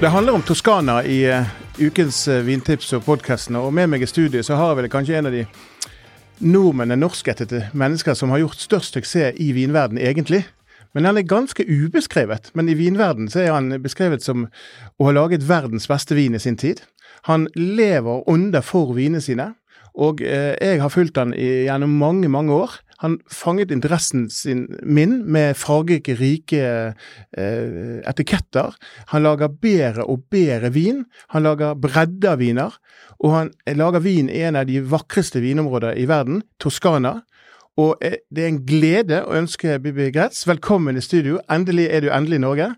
Det handler om Toskana i uh, ukens uh, vintips og podkastene. Og med meg i studio så har jeg vel kanskje en av de nordmennene, norskættede mennesker som har gjort størst suksess i vinverden, egentlig. Men han er ganske ubeskrevet. Men i vinverden så er han beskrevet som å ha laget verdens beste vin i sin tid. Han lever ånder for vinene sine. Og eh, jeg har fulgt han i, gjennom mange, mange år. Han fanget interessen sin, min med fargerike, rike eh, etiketter. Han lager bedre og bedre vin. Han lager bredde av viner. Og han lager vin i en av de vakreste vinområder i verden, Toskana. Og eh, det er en glede å ønske Bibi Gretz velkommen i studio. Endelig er du endelig i Norge.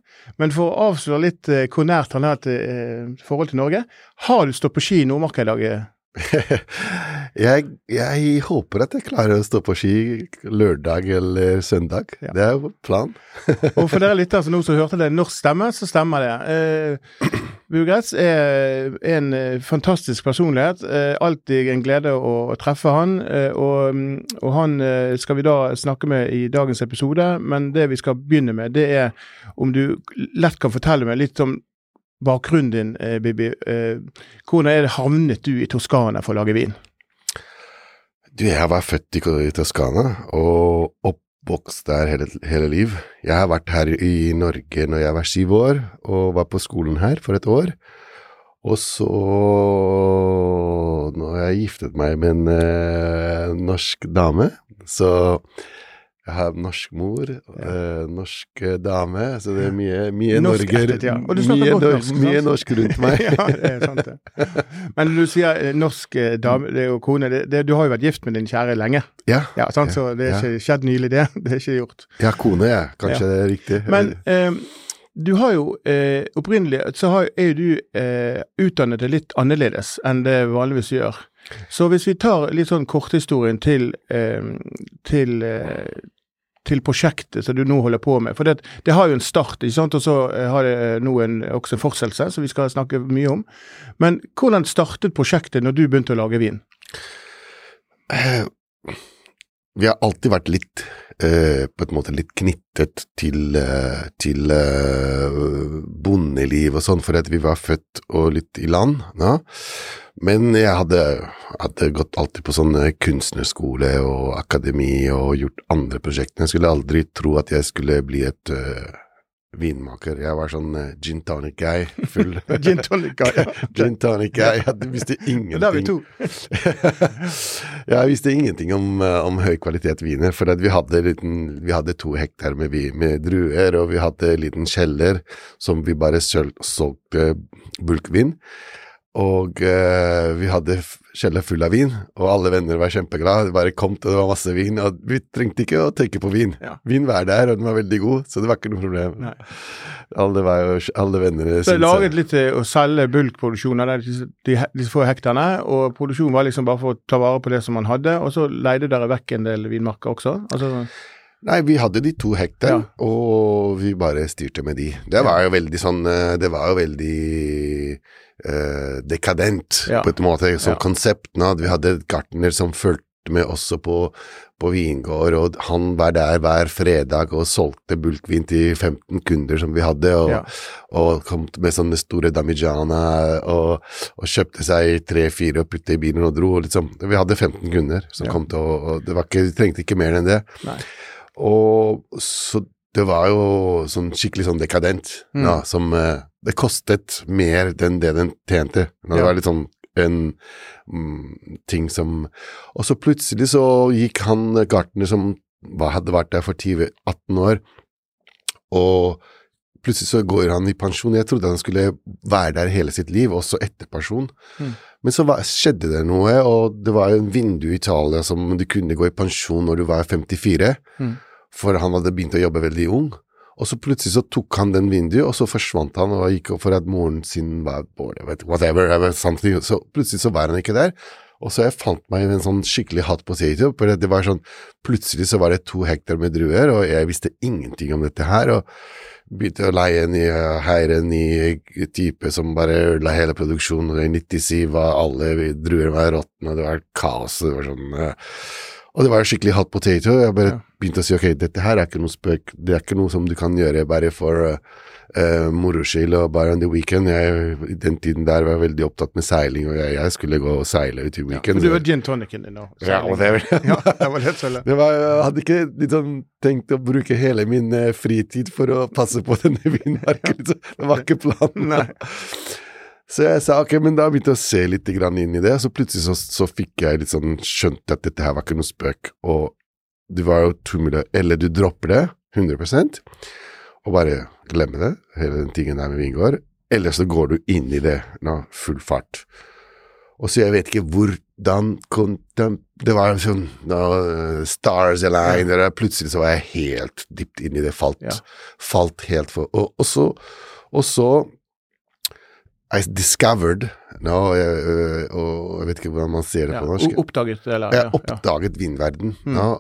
Men for å avsløre litt eh, hvor nært han har et eh, forhold til Norge, har du stått på ski i Nordmarka i dag? jeg, jeg håper at jeg klarer å stå på ski lørdag eller søndag. Ja. Det er planen. Og for dere lyttere som nå som hørte det norsk stemme, så stemmer det. Eh, Bugrets er en eh, fantastisk personlighet. Eh, alltid en glede å, å treffe han. Eh, og, og han eh, skal vi da snakke med i dagens episode, men det vi skal begynne med, det er om du lett kan fortelle meg litt om bakgrunnen din, eh, Bibi. Eh, hvordan er det havnet du i Toskana for å lage vin? Du, jeg var født i, Toskana og oppvokst der hele, hele liv. Jeg har vært her i Norge når jeg var syv år, og var på skolen her for et år. Og så Nå har jeg giftet meg med en eh, norsk dame, så jeg har norsk mor, eh, norsk eh, dame, så det er mye, mye Norsk norger. ja. Og du snakker mye, godt norsk, mye norsk rundt meg. ja, det er sant det. Men du sier eh, norsk dame det er jo kone. Det, det, du har jo vært gift med din kjære lenge. ja, Ja, sant? Så det er ja. ikke skjedd nylig, det. Det er ikke gjort. ja, kone, ja. Kanskje det er riktig. Men eh, du har jo eh, opprinnelig så har, er jo du eh, utdannet deg litt annerledes enn det vanligvis gjør. Så hvis vi tar litt sånn korthistorien til, eh, til, eh, til prosjektet som du nå holder på med. For det, det har jo en start, ikke sant? og så eh, har det nå en, også en fortsettelse, som vi skal snakke mye om. Men hvordan startet prosjektet når du begynte å lage vin? Eh, vi har alltid vært litt eh, på en måte litt knyttet til, eh, til eh, bondeliv og sånn, for at vi var født og litt i land. Ja. Men jeg hadde, hadde gått alltid på sånn eh, kunstnerskole og akademi og gjort andre prosjekter. Jeg skulle aldri tro at jeg skulle bli et eh, vinmaker. Jeg var sånn uh, gin tonic guy, full Gin tonic, ja. Gin tonic guy. Jeg visste ingenting. Da er vi to. jeg visste ingenting om, eh, om høy kvalitet viner, for vi, hadde liten, vi hadde to hektar med, med druer, og vi hadde en liten kjeller som vi bare solgte bulkvin. Og eh, vi hadde kjeller full av vin, og alle venner var kjempeglade. Det bare kom til, det var masse vin, og vi trengte ikke å tenke på vin. Ja. Vin var der, og den var veldig god, så det var ikke noe problem. Nei. Alle, var alle venner Så jeg laget litt til å selge bulkproduksjon av de, de, de få hektene, og produksjonen var liksom bare for å ta vare på det som man hadde, og så leide dere vekk en del vinmarker også. Altså, Nei, vi hadde de to hektar, Ja. og vi bare styrte med de. Det var jo veldig sånn eh, Det var jo veldig eh, dekadent, Ja. på en måte, som Ja. konsept. Vi hadde et gartner som fulgte med også på, på vingård, og han var der hver fredag og solgte bulkvin til 15 kunder som vi hadde, og, Ja. og kom med sånne store damijana og, og kjøpte seg tre-fire og putte i bilen og dro. Og liksom. Vi hadde 15 kunder som kom til å og det var ikke, Vi trengte ikke mer enn det. nei. Og så det var jo sånn skikkelig sånn dekadent, Mm. da, som uh, Det kostet mer enn det den tjente. Det Ja. var litt sånn en mm, ting som Og så plutselig så gikk han gartner som hadde vært der for 20-18 år, og plutselig så går han i pensjon. Jeg trodde han skulle være der hele sitt liv, også etter pensjon. Men så var, skjedde det noe, og det var en vindu i Italia som du kunne gå i pensjon når du var 54, for han hadde begynt å jobbe veldig ung. Og så plutselig så tok han den vinduet, og så forsvant han og gikk opp for at moren sin var borte, whatever, something. Så plutselig så var han ikke der. Og så jeg fant meg en sånn skikkelig hot potato, for det var sånn Plutselig så var det to hektar med druer, og jeg visste ingenting om dette her. og begynte å leie en ny, heire en ny type som bare ødela hele produksjonen. og I 97 var alle druer var råtne, og det var kaos. og Det var sånn, eh, og det var skikkelig hot potato. Jeg bare begynte å si ok, dette her er ikke noe spøk, det er ikke noe som du kan gjøre bare for uh, moro skyld og bare on the weekend. Jeg, I den tiden der var jeg veldig opptatt med seiling, og jeg, jeg skulle gå og seile ut i Ja, for du var gin tonicen din nå. Ja, og det, ja, det var helt sølle. jeg hadde ikke liksom, tenkt å bruke hele min uh, fritid for å passe på denne vinmarken. Det var ikke planen. Nei. Så jeg sa ok, men da begynte jeg å se litt inn i det, så plutselig så, så fikk jeg litt sånn skjønt at dette her var ikke noe spøk, og du var jo muligheter. Eller du dropper det 100% og bare glemmer det, hele den tingen der med vingård, eller så går du inn i det nå, full fart. Og så jeg vet ikke hvordan kom den Det var sånn no, Stars Align, eller plutselig så var jeg helt dypt inn i det, falt, Ja. falt helt for og, og så Og så I discovered no, jeg, øh, og jeg vet ikke hvordan man sier det på norsk. Oppdaget, eller? Jeg oppdaget vinverden. Ja.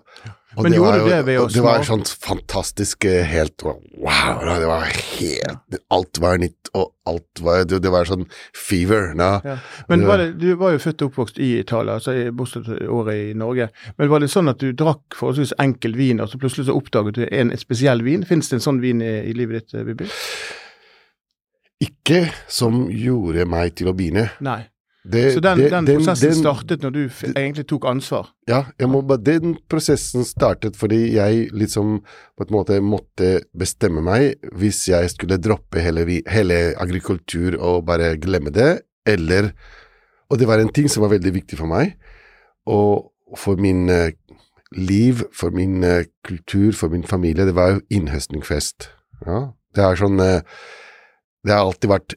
Og Men det var jo- det og Det var sånn fantastisk eh, helt Wow! Det var helt Alt var nytt, og alt var Det, det var sånn fever. No? Ja. Men var det, du var jo født og oppvokst i Italia, altså i året i Norge. Men var det sånn at du drakk forholdsvis enkel vin, og så plutselig så oppdaget du en et spesiell vin? Finnes det en sånn vin i, i livet ditt, Bibi? Ikke som gjorde meg til å begynne. Nei. Det, Så den, det- den prosessen den- startet når du egentlig tok ansvar? Ja, må den prosessen startet fordi jeg liksom på en måte måtte bestemme meg hvis jeg skulle droppe hele, hele agrikultur og bare glemme det, eller Og det var en ting som var veldig viktig for meg, og for min eh, liv, for min eh, kultur, for min familie, det var jo innhøstningsfest. Ja, det er sånn eh, Det har alltid vært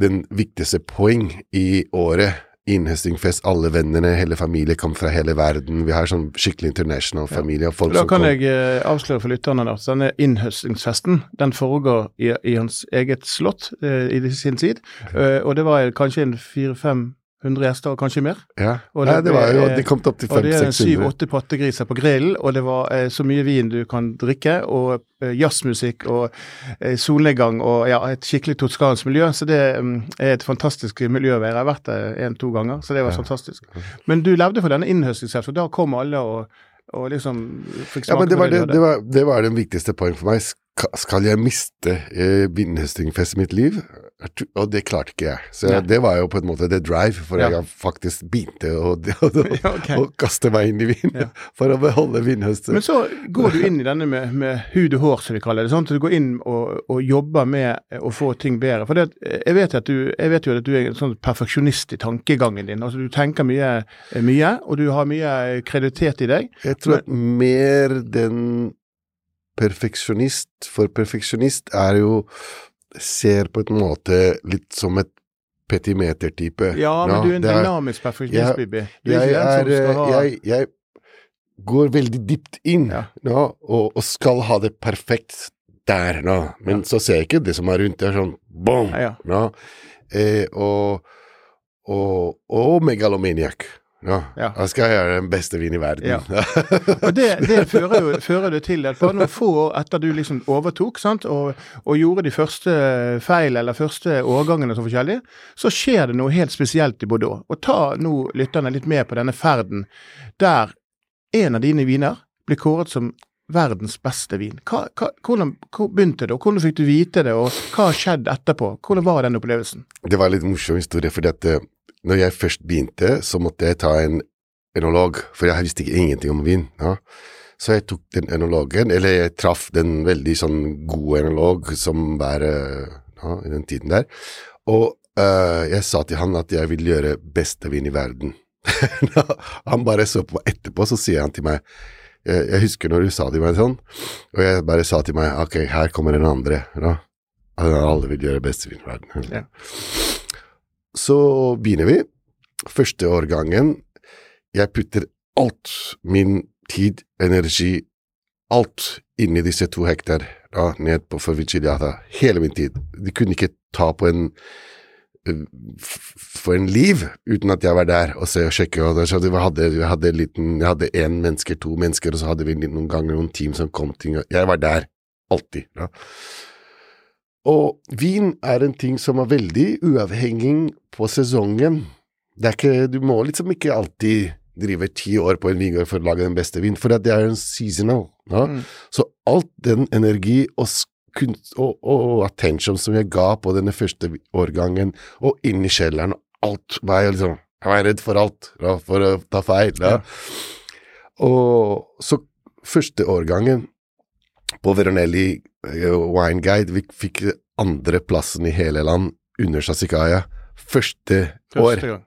den viktigste poeng i året. Innhøstingfest, alle vennene, hele familien kom fra hele verden. Vi har sånn skikkelig international familie. folk Da kan jeg eh, avsløre for lytterne at denne innhøstingsfesten den foregår i, i hans eget slott eh, i sin tid. Eh, og det var kanskje en 400-500 gjester, og kanskje mer. Ja, og Nei, det det var jo, de kom opp til Og det er 500-600. syv-åtte pattegriser på grillen, og det var eh, så mye vin du kan drikke, og eh, jazzmusikk og eh, solnedgang og ja, et skikkelig toskansk miljø. Så det um, er et fantastisk miljø å være. Jeg har vært der én-to ganger, så det var fantastisk. Men du levde for denne innhøstningshelsen, og da kom alle og, og liksom fikk Ja, men det var, det det, det, var, det var den viktigste poeng for meg. Skal, jeg miste eh, vindhøstingfest i mitt liv? Og det klarte ikke jeg. Så Nei. det var jo på en måte the drive, for Ja. jeg faktisk begynte å, å, Ja, okay. å kaste meg inn i vind Ja. for å beholde vindhøsten. Men så går du inn i denne med, med hud og hår, som vi kaller det. sånn at Du går inn og, og jobber med å få ting bedre. For det, jeg, vet du, jeg vet jo at du er en sånn perfeksjonist i tankegangen din. altså Du tenker mye, mye og du har mye kreditet i deg. Jeg tror at mer den perfeksjonist, for perfeksjonist er jo ser på en måte litt som et petimeter-type. Ja, men du er en dynamisk perfeksjonist, jeg- Bibi. Du er ikke den som er, skal ha jeg, jeg går veldig dypt inn Ja. nå, og, og skal ha det perfekt der nå, men så ser jeg ikke det som er rundt. Det er sånn bong! Ja, ja. Eh, og, og, og megalomaniac. Nå. Ja. Da skal jeg gjøre den beste vin i verden. Ja. Og det, det fører jo fører det til at bare noen få år etter du liksom overtok sant, og, og gjorde de første feil eller første årgangene så forskjellige, så skjer det noe helt spesielt i Bordeaux. Og ta nå lytterne litt med på denne ferden der en av dine viner blir kåret som verdens beste vin. Hva, hva, hvordan hvor begynte det, og hvordan fikk du vite det, og hva har skjedd etterpå? Hvordan var den opplevelsen? Det var en litt morsom historie, fordi at eh, når jeg først begynte, så måtte jeg ta en enolog, for jeg visste ikke ingenting om vin. Ja. Så jeg tok den enologen, eller jeg traff den veldig sånn gode enolog som var eh, ja, i den tiden der, og uh, jeg sa til han at jeg vil gjøre beste vin i verden. han bare så på etterpå, så sier han til meg jeg, jeg husker når du sa til meg sånn, og jeg bare sa til meg ok, her kommer den andre. Ja. Alle vil gjøre beste vin i verden. Ja. Så begynner vi. Første årgangen. Jeg putter alt min tid, energi, alt inni disse to hektar da, ned på Forviciliata. Hele min tid. De kunne ikke ta på en eh, for en liv uten at jeg var der og se og sjekke. Og så vi hadde, vi hadde en liten, jeg hadde én menneske, to mennesker, og så hadde vi noen ganger noen team som kom ting. og Jeg var der. Alltid. Da. Og vin er en ting som er veldig uavhengig på sesongen. Det ikke, du må liksom ikke alltid drive ti år på en vingård for å lage den beste vin, for det er en seasonal. Ja? Mm. Så alt den energi og, og, og, attention som jeg ga på denne første årgangen, og inn i kjelleren, og alt var jeg liksom Jeg var redd for alt, ja, for å ta feil. Ja. Og så første årgangen på Veronelli eh, Wine Guide, vi fikk andreplassen i hele land under Sasikaya Første år. Første gang.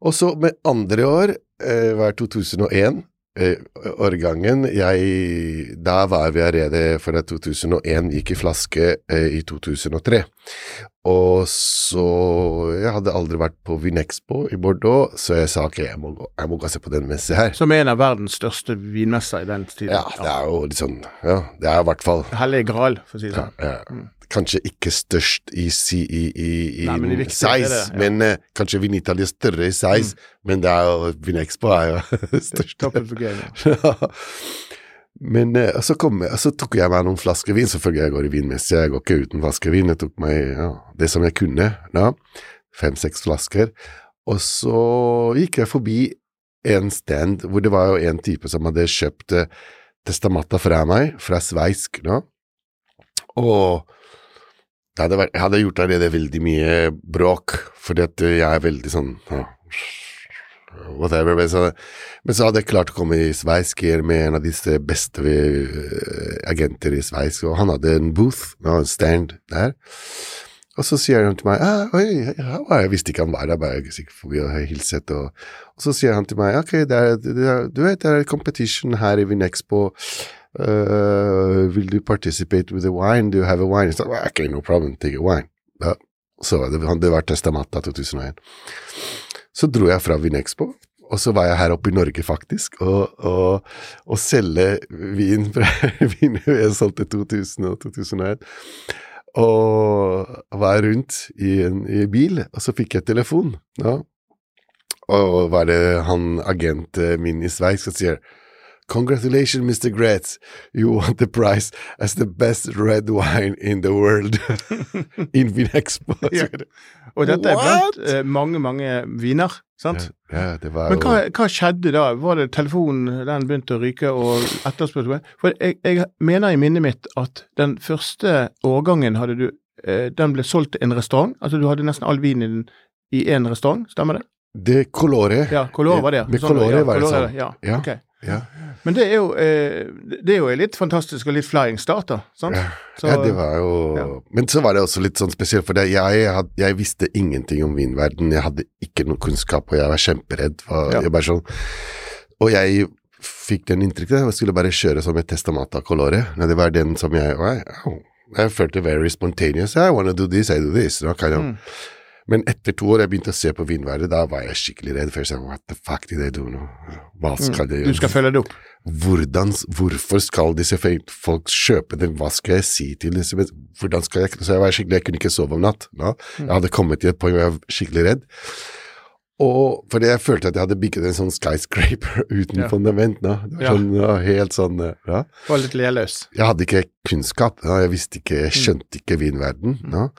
Og så med andre år, eh, var 2001, eh, årgangen jeg, Da var vi allerede for at 2001 gikk i flaske eh, i 2003. Og så Jeg hadde aldri vært på Vinexpo i Bordeaux, så jeg sa ok, jeg må, gå- jeg må gå og se på den messa her. Som er en av verdens største vinmesser i den tiden. Ja, det er jo litt sånn Ja, det er i hvert fall Hellig gral, for å si det ja, sånn. ja, Kanskje ikke størst i, i, i, i Nei, men viktig, size, det, ja. men eh, kanskje Vinitalia er større i size, men det er jo Vinexpo er jo størst. Toppen for game. Ja. Men eh, så, kom, så tok jeg meg noen flasker vin. Selvfølgelig jeg går i vinmesse, jeg går ikke uten flasker vin. Jeg tok meg ja, det som jeg kunne. da. Fem-seks flasker. Og så gikk jeg forbi en stand hvor det var jo en type som hadde kjøpt eh, Testamata fra meg, fra sveisk. da. Og jeg hadde vært, jeg hadde gjort allerede veldig mye bråk, fordi at jeg er veldig sånn ja, whatever. Men så, men så hadde jeg klart å komme i sveisk med en av disse beste eh, agenter i Sveits, og han hadde en booth, en stand der. Og så sier han til meg ah, oi, jeg visste ikke han var der, bare gikk forbi og hilset. Og, og så sier han til meg ok, det er, det er, du vet det er competition her i Vinexpo. Uh, will you participate with a wine? Do you have a wine? Så, ok, no problem, take a wine. Ja. Så det, det var Testamata 2001. Så dro jeg fra Vinexpo, og så var jeg her oppe i Norge, faktisk, og, og, og selge vin fra viner jeg solgte 2000 og 2001. Og var rundt i en i bil, og så fikk jeg telefon. Ja. Og var det han agenten min i Sveits som sier Congratulations, Mr. Gretz. You won the prize as the best red wine in the world. in Vinexpo. Ja. Og dette er blant eh, mange, mange viner, sant? Ja, det var Men hva, hva skjedde da? Var det telefonen den begynte å ryke og etterspørselen? For jeg, jeg mener i minnet mitt at den første årgangen hadde du eh, Den ble solgt til en restaurant. Altså du hadde nesten all vinen i én restaurant, stemmer det? Det Colore. Ja, Colore var det. Med Sånn, Colore ja, var det sånn. Ja, Ja. ok. Ja. Men det er jo eh, det er jo litt fantastisk og litt flying start, da. Sant? Så- ja, det var jo ja. Men så var det også litt sånn spesielt, for jeg, jeg visste ingenting om vinverden. Jeg hadde ikke noe kunnskap, og jeg var kjemperedd. For, Ja. jeg bare sånn, og jeg fikk den inntrykket jeg skulle bare kjøre som et testamata colore. Det var den som jeg Jeg følte very spontaneous. I wanna do this, I do this. Da kan jeg, Mm. Men etter to år jeg begynte å se på vindværet, da var jeg skikkelig redd. For jeg what the fuck did they do nå? Hva skal jeg gjøre? Du skal følge det opp. hvordan, hvorfor skal disse folk kjøpe den, hva skal jeg si til disse hvordan skal jeg, Så jeg var skikkelig, jeg kunne ikke sove om natt. Da. Jeg hadde kommet til et poeng hvor jeg var skikkelig redd. Og fordi jeg følte at jeg hadde bygget en sånn skyscraper uten Ja. fundament. No? Det var sånn, ja, helt sånn, eh, ja. Var litt leløs. Jeg hadde ikke kunnskap, No? jeg visste ikke, jeg skjønte ikke vinverden. Da.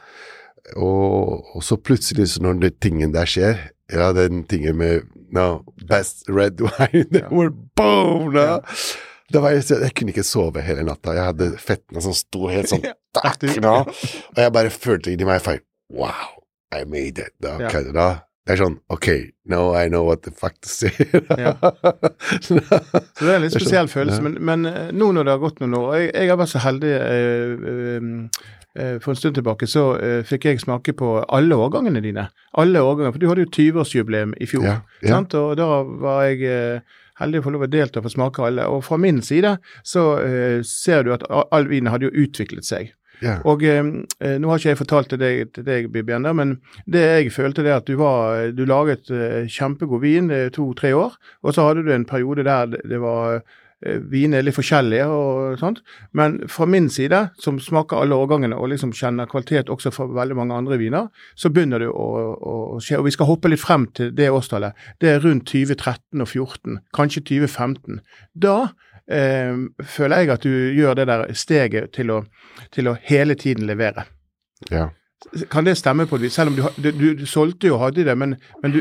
Og, og så plutselig, så når den tingen der skjer, ja, den tingen med no, best red wine, ja. boom! Da. Da var jeg, jeg kunne ikke sove hele natta. Jeg hadde fettene som sto helt sånn takk, da. Og jeg bare følte inni meg feil. Wow, I made it. Da, Ja. ok, da. Det er sånn, ok, now I know what the fuck to say. Ja. Så det er en litt er spesiell sånn, følelse. ja. Men, men eh, nå når det har gått noen år Jeg, jeg har vært så heldig eh, eh, For en stund tilbake så eh, fikk jeg smake på alle årgangene dine. Alle årganger, For du hadde jo 20-årsjubileum i fjor. Ja, ja. Sant? Og da var jeg eh, heldig å få lov å delta og få smake alle. Og fra min side så eh, ser du at all vinen hadde jo utviklet seg. Ja. Og eh, eh, nå har ikke jeg fortalt til deg, til deg Bibi ennå, men det jeg følte det at du var Du laget eh, kjempegod vin i to-tre år, og så hadde du en periode der det, det var eh, Viner er litt forskjellige og sånt. Men fra min side, som smaker alle årgangene og liksom kjenner kvalitet også fra veldig mange andre viner, så begynner det å, å, å skje. Og vi skal hoppe litt frem til det årstallet. Det er rundt 2013 og 2014, kanskje 2015. Da eh, føler jeg at du gjør det der steget til å, til å hele tiden levere. ja. Kan det stemme på det? Selv om du, du, du, du solgte jo og hadde det, men, men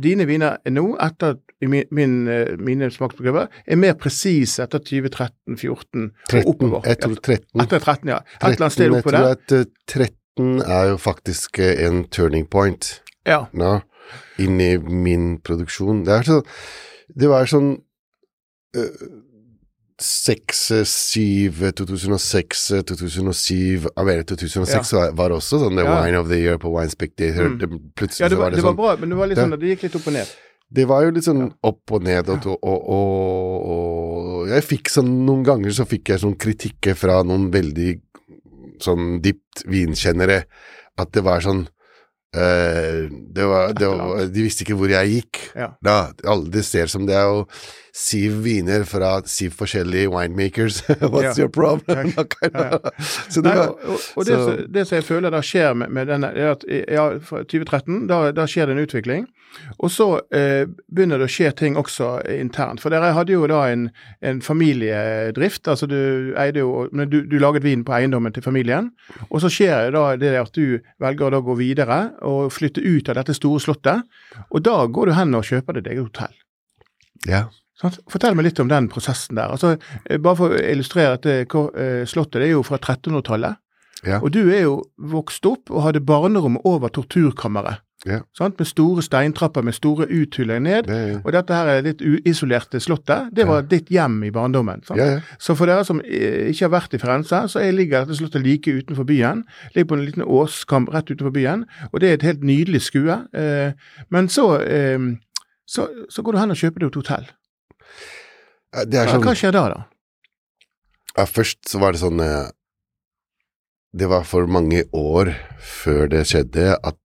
dine viner er nå, etter i min, min, eh, mine smaksprøver, er mer presise etter 2013-2014 og oppover. Jeg tror 13. Etter 13, ja. Et eller annet sted oppå der. Jeg tror at eh, 13 er jo faktisk eh, en turning point Ja. nå, inni min produksjon. Det så Det var sånn eh, 6, 7, 2006, 2007 Jeg mener 2006 var, var også sånn The Ja. Wine of the Year på Wine Spectator. Mm. Plutselig ja, det så var, var det, det var sånn bra, men det var litt sånn det gikk litt opp og ned. Det var jo litt sånn opp og ned, og, og, og, og jeg fikk sånn Noen ganger så fikk jeg sånn kritikker fra noen veldig sånn dypt vinkjennere, at det var sånn eh, det var, det var, De visste ikke hvor jeg gikk. Ja. Da, alle det ser som det er jo syv viner fra syv forskjellige winemakers. What's Ja. your problem? Ja. Det Nei, og, og, det, så- som- det som jeg føler da skjer med, med denne, er at ja, fra 2013, da, da skjer det en utvikling. Og så eh, begynner det å skje ting også internt. For dere hadde jo da en, en familiedrift. altså Du eide jo, men du, du laget vin på eiendommen til familien. Og så skjer det da det at du velger å gå videre og flytte ut av dette store slottet. Og da går du hen og kjøper ditt eget hotell. Ja. Sånn? Fortell meg litt om den prosessen der. Altså, eh, bare for å illustrere at det, eh, Slottet det er jo fra 1300-tallet. Ja. Og du er jo vokst opp og hadde barnerom over torturkammeret. Ja. Sant? Med store steintrapper med store uthuller ned. Det, Og dette her er litt uisolerte slottet. Det var ditt hjem i barndommen. Ja, ja. Så for dere som eh, ikke har vært i Firenze, så er- ligger dette slottet like utenfor byen. Ligger på en liten åskam rett utenfor byen, og det er et helt nydelig skue. Eh, men så, eh, så, så går du hen og kjøper deg et hotell. Det sånn Hva skjer da, da? Ja, først så var det sånn eh, Det var for mange år før det skjedde at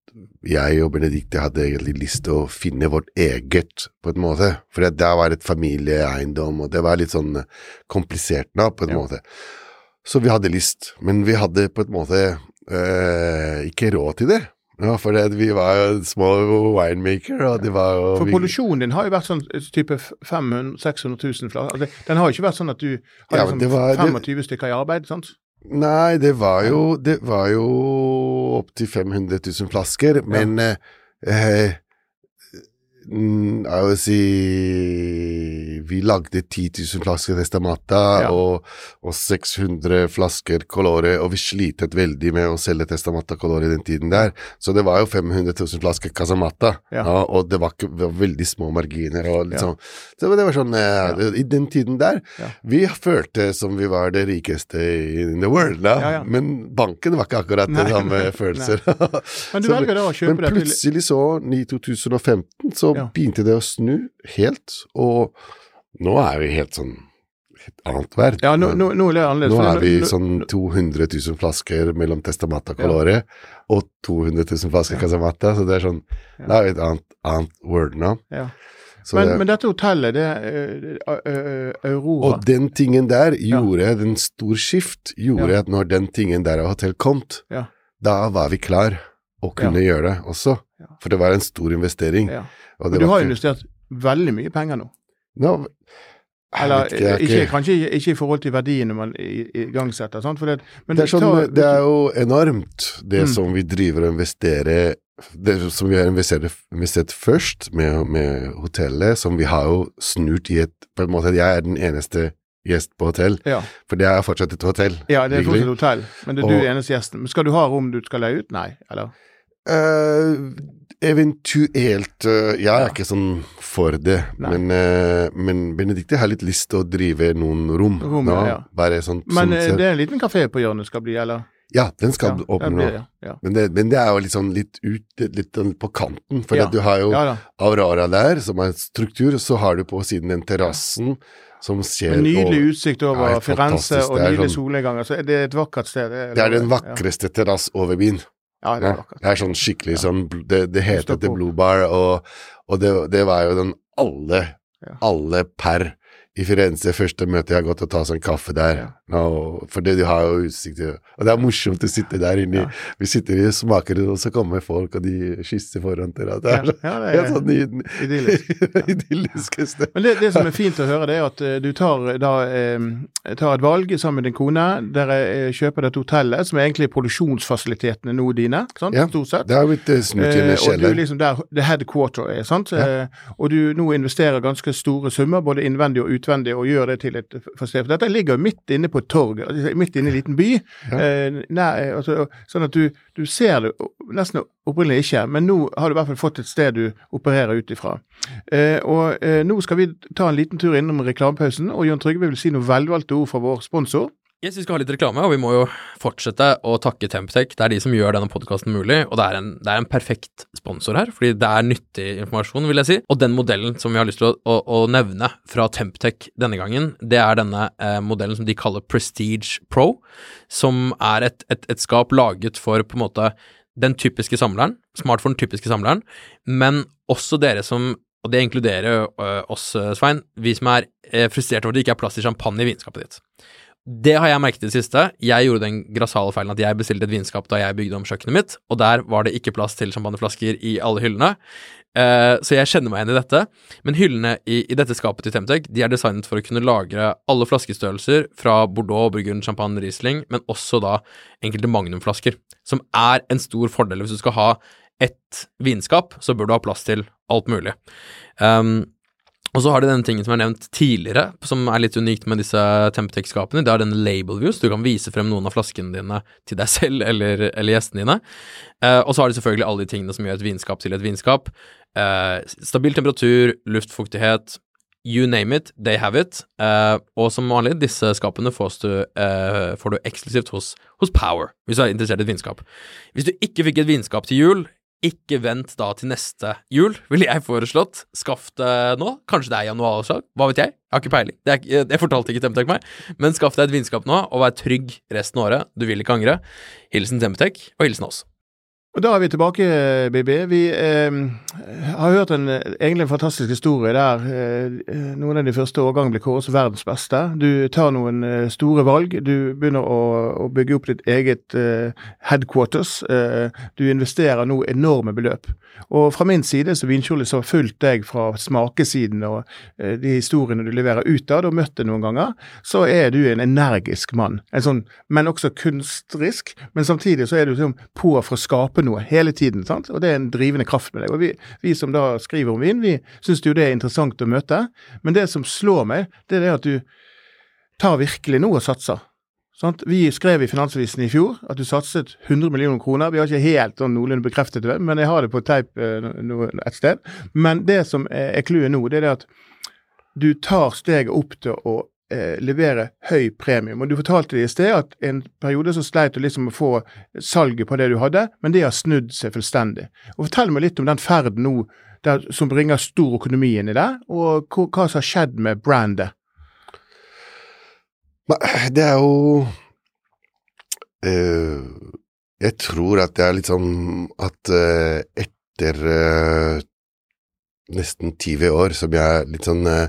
jeg og Benedicte hadde egentlig lyst til å finne vårt eget, på en måte. For det der var et familieeiendom, og det var litt sånn eh, komplisert nå, på en Ja. måte. Så vi hadde lyst, men vi hadde på en måte eh, ikke råd til det. Ja, for det, vi var jo små winemaker, og det var jo For produksjonen din har jo vært sånn eh, type 500 600 000 flasker. Altså, den har jo ikke vært sånn at du har Ja, liksom var, 25 det- 25 stykker i arbeid, sant? Nei, det var jo Det var jo opptil 500 000 flasker, men ja. eh, mm, Jeg vil si Vi lagde 10 000 flasker Testamata Ja. og, og 600 flasker Colore, og vi slitet veldig med å selge Testamata Colore den tiden der. Så det var jo 500 000 flasker Casamata, Ja. ja, og det var, ikke, det var veldig små marginer. Og liksom, Så det var sånn eh, det- I den tiden der. Vi følte som vi var det rikeste in the world, da. Men banken var ikke akkurat Nei, den samme følelser. Men du velger da å kjøpe men det plutselig så, i 2015, så Ja. begynte det å snu helt, og nå er vi helt sånn et annet verd. Ja, nå, nå, nå er. Nå er vi sånn 200 000 flasker mellom Testamata og ja. og 200 000 flasker Casamata, så det er sånn Det er et annet, annet word nå. ja. Men, det, men dette hotellet, det er Aurora og den tingen der gjorde den stor skift, gjorde Ja. at når den tingen der av hotell kom, Ja. da var vi klar å kunne gjøre det også. Ja. For det var en stor investering. ja. Og du har ikke- investert veldig mye penger nå. Nå, Eller ikke, ikke, kanskje ikke i forhold til verdiene man igangsetter, sant? Det, men det, er sånn, tar... det er jo enormt, det Mm. som vi driver og investerer Det som vi har investert, investert først med, med hotellet, som vi har jo snurt i et På en måte, jeg er den eneste gjest på hotell, ja. for det er fortsatt et hotell. ja, det er fortsatt et hotell, men det er Og- du eneste gjesten. Men skal du ha rom du skal leie ut? Nei, eller? Eh, eventuelt uh, Jeg er ikke sånn for det, Nei. men, uh, men Benedicte har litt lyst til å drive noen rom. Rom, nå, ja. Bare sånt, Men eh, det er en liten kafé på hjørnet skal bli, eller? Ja, den skal Ja, åpne nå. ja. Men det, men det er jo sånn litt ut, litt sånn på kanten, for Ja. du har jo Ja. Aurora der, som er struktur, og så har du på siden den terrassen som ser Med nydelig og, utsikt over Ja, Firenze og Det er nydelige sånn- solnedganger. Så det er et vakkert sted. Det er den vakreste terrass over byen. Ja, det er det er sånn skikkelig sånn Det, det heter etter Blue Bar, og, og det, det var jo den alle, alle per i Firenze første møte jeg har gått og ta sånn kaffe der. Og, for det, du har jo utsikt til Og det er morsomt å sitte der inne. Ja. Vi sitter i smaker, og så kommer folk, og de kysser foran til deg. Det er ja, ja, det er sånn idyllisk. Idyllisk sted. Men det, det som er fint å høre, det er at eh, du tar, da, eh, tar et valg sammen med din kone. Dere eh, kjøper dette hotellet, som er egentlig produksjonsfasilitetene nå dine, sant? Ja, stort sett. Det har blitt eh, snudd til en kjeller. og du er liksom der the headquarter er, sant. Eh, og du nå investerer ganske store summer, både innvendig og utvendig, og gjør det til et. For dette ligger jo midt inne på et torg, altså midt inne i en liten by. Eh, nær, eh, altså, sånn at du, du ser det nesten opprinnelig ikke, men nå har du i hvert fall fått et sted du opererer ut ifra. Eh, og eh, nå skal vi ta en liten tur innom reklamepausen, og Jon Trygve vil si noen velvalgte ord fra vår sponsor. Jeg syns vi skal ha litt reklame, og vi må jo fortsette å takke Temptech. Det er de som gjør denne podkasten mulig, og det er, en, det er en perfekt sponsor her, fordi det er nyttig informasjon, vil jeg si. Og den modellen som vi har lyst til å, å, å nevne fra Temptech denne gangen, det er denne eh, modellen som de kaller Prestige Pro, som er et, et, et skap laget for på en måte den typiske samleren, smart for den typiske samleren, men også dere som og det inkluderer ø, oss, Svein, vi som er eh, frustrert over at det ikke er plass til champagne i vinskapet ditt. Det har jeg merket i det siste. Jeg gjorde den grassale feilen at jeg bestilte et vinskap da jeg bygde om kjøkkenet mitt, og der var det ikke plass til champagneflasker i alle hyllene. Eh, så jeg kjenner meg igjen i dette. Men hyllene i, i dette skapet til Temtec de er designet for å kunne lagre alle flaskestørrelser fra Bordeaux, Burgund, Champagne, Riesling, men også da enkelte magnumflasker, som er en stor fordel. Hvis du skal ha ett vinskap, så bør du ha plass til alt mulig. Um, og så har de denne tingen som er nevnt tidligere, som er litt unikt med disse Temptec-skapene. Det er den label views. Du kan vise frem noen av flaskene dine til deg selv eller, eller gjestene dine. Eh, og så har de selvfølgelig alle de tingene som gjør et vinskap til et vinskap. Eh, stabil temperatur, luftfuktighet, you name it, they have it. Eh, og som vanlig, disse skapene du, eh, får du eksklusivt hos, hos Power, hvis du er interessert i et vinskap. Hvis du ikke fikk et vinskap til jul, ikke vent da til neste jul, ville jeg foreslått. Skaff det nå. Kanskje det er januarslag, hva vet jeg? Jeg har ikke peiling. Det, er, det fortalte ikke Temtec meg. Men skaff deg et vinskap nå, og vær trygg resten av året. Du vil ikke angre. Hilsen Temtec, og hilsen oss. Og Da er vi tilbake, Bibi. Vi eh, har hørt en eh, egentlig en fantastisk historie der eh, noen av de første årgangene ble kåret som verdens beste. Du tar noen eh, store valg. Du begynner å, å bygge opp ditt eget eh, headquarters. Eh, du investerer nå enorme beløp. Og fra min side som vinkjole så har fulgt deg fra smakesiden og eh, de historiene du leverer utad, og møtt deg noen ganger, så er du en energisk mann. En sånn, men også kunstrisk. Men samtidig så er du sånn på for å skape noe hele tiden. sant? Og det er en drivende kraft med deg. Og vi, vi som da skriver om vin, vi syns jo det er interessant å møte. Men det som slår meg, det er det at du tar virkelig nå og satser. Sant? Vi skrev i Finansavisen i fjor at du satset 100 millioner kroner. Vi har ikke helt sånn noenlunde bekreftet det, men jeg har det på teip eh, et sted. Men det som er clouet nå, det er det at du tar steget opp til å eh, levere høy premium. Og Du fortalte det i sted at en periode så sleit du liksom å få salget på det du hadde, men det har snudd seg fullstendig. Og Fortell meg litt om den ferden nå der, som bringer stor økonomi inn i det, og hva, hva som har skjedd med brandet. Det er jo øh, Jeg tror at det er litt sånn at øh, etter øh, nesten 20 år som jeg er litt sånn eh,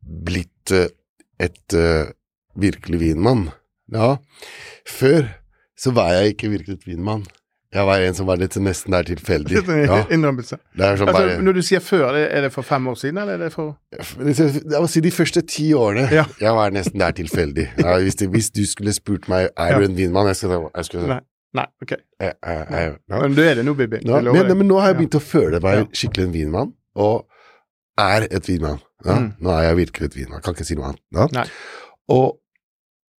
blitt eh, et uh, virkelig vinmann Ja, før så var jeg ikke virkelig et vinmann. Jeg var en som var litt nesten der tilfeldig. Ja, Innrømmelse. sånn Altså, bare når du sier før, er det- for fem år siden, eller er det for Jeg må si de første ti årene. Ja. Jeg var nesten der tilfeldig. Ja, hvis, det, hvis du skulle spurt meg er du en vinmann, jeg skulle, jeg skulle Nei. Nei, OK. jeg, jeg. Men du er det nå, Bibi. Nå, men, men nå har jeg begynt å føle meg skikkelig en vinmann, og er et vinmann. Ja, Mm. Nå er jeg virkelig et vinmann, kan ikke si noe annet. Ja. Og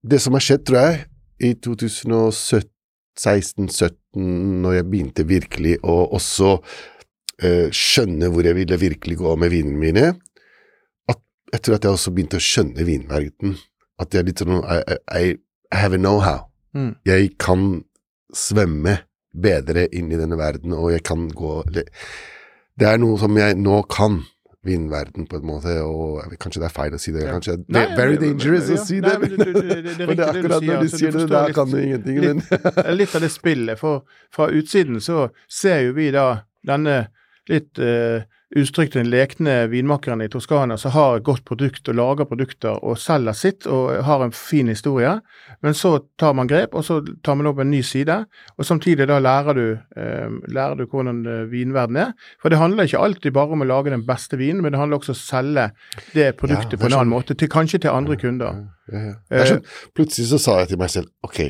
det som har skjedd, tror jeg, i 2016-2017, når jeg begynte virkelig å også eh, skjønne hvor jeg ville virkelig gå med vinene mine, at jeg tror at jeg også begynte å skjønne vinverden. At jeg litt sånn I, I, I have a know-how. Mm. Jeg kan svømme bedre inn i denne verden, og jeg kan gå Det er noe som jeg nå kan. Vinverden, på en måte, og kanskje det er feil å si det. Kanskje det er very dangerous å si det. men er For det er du akkurat når du altså, sier det, da kan du ingenting. Men litt, litt av det spillet. For fra utsiden så ser jo vi da denne litt uh, den lekne vinmakeren i Toskana som har et godt produkt og lager produkter og selger sitt og har en fin historie. Men så tar man grep, og så tar man opp en ny side. Og samtidig da lærer du, eh, lærer du hvordan eh, vinverden er. For det handler ikke alltid bare om å lage den beste vinen, men det handler også om å selge det produktet Ja, det på en annen sånn- måte, til, kanskje til andre kunder. Ja, ja. Sånn, plutselig så sa jeg til meg selv ok,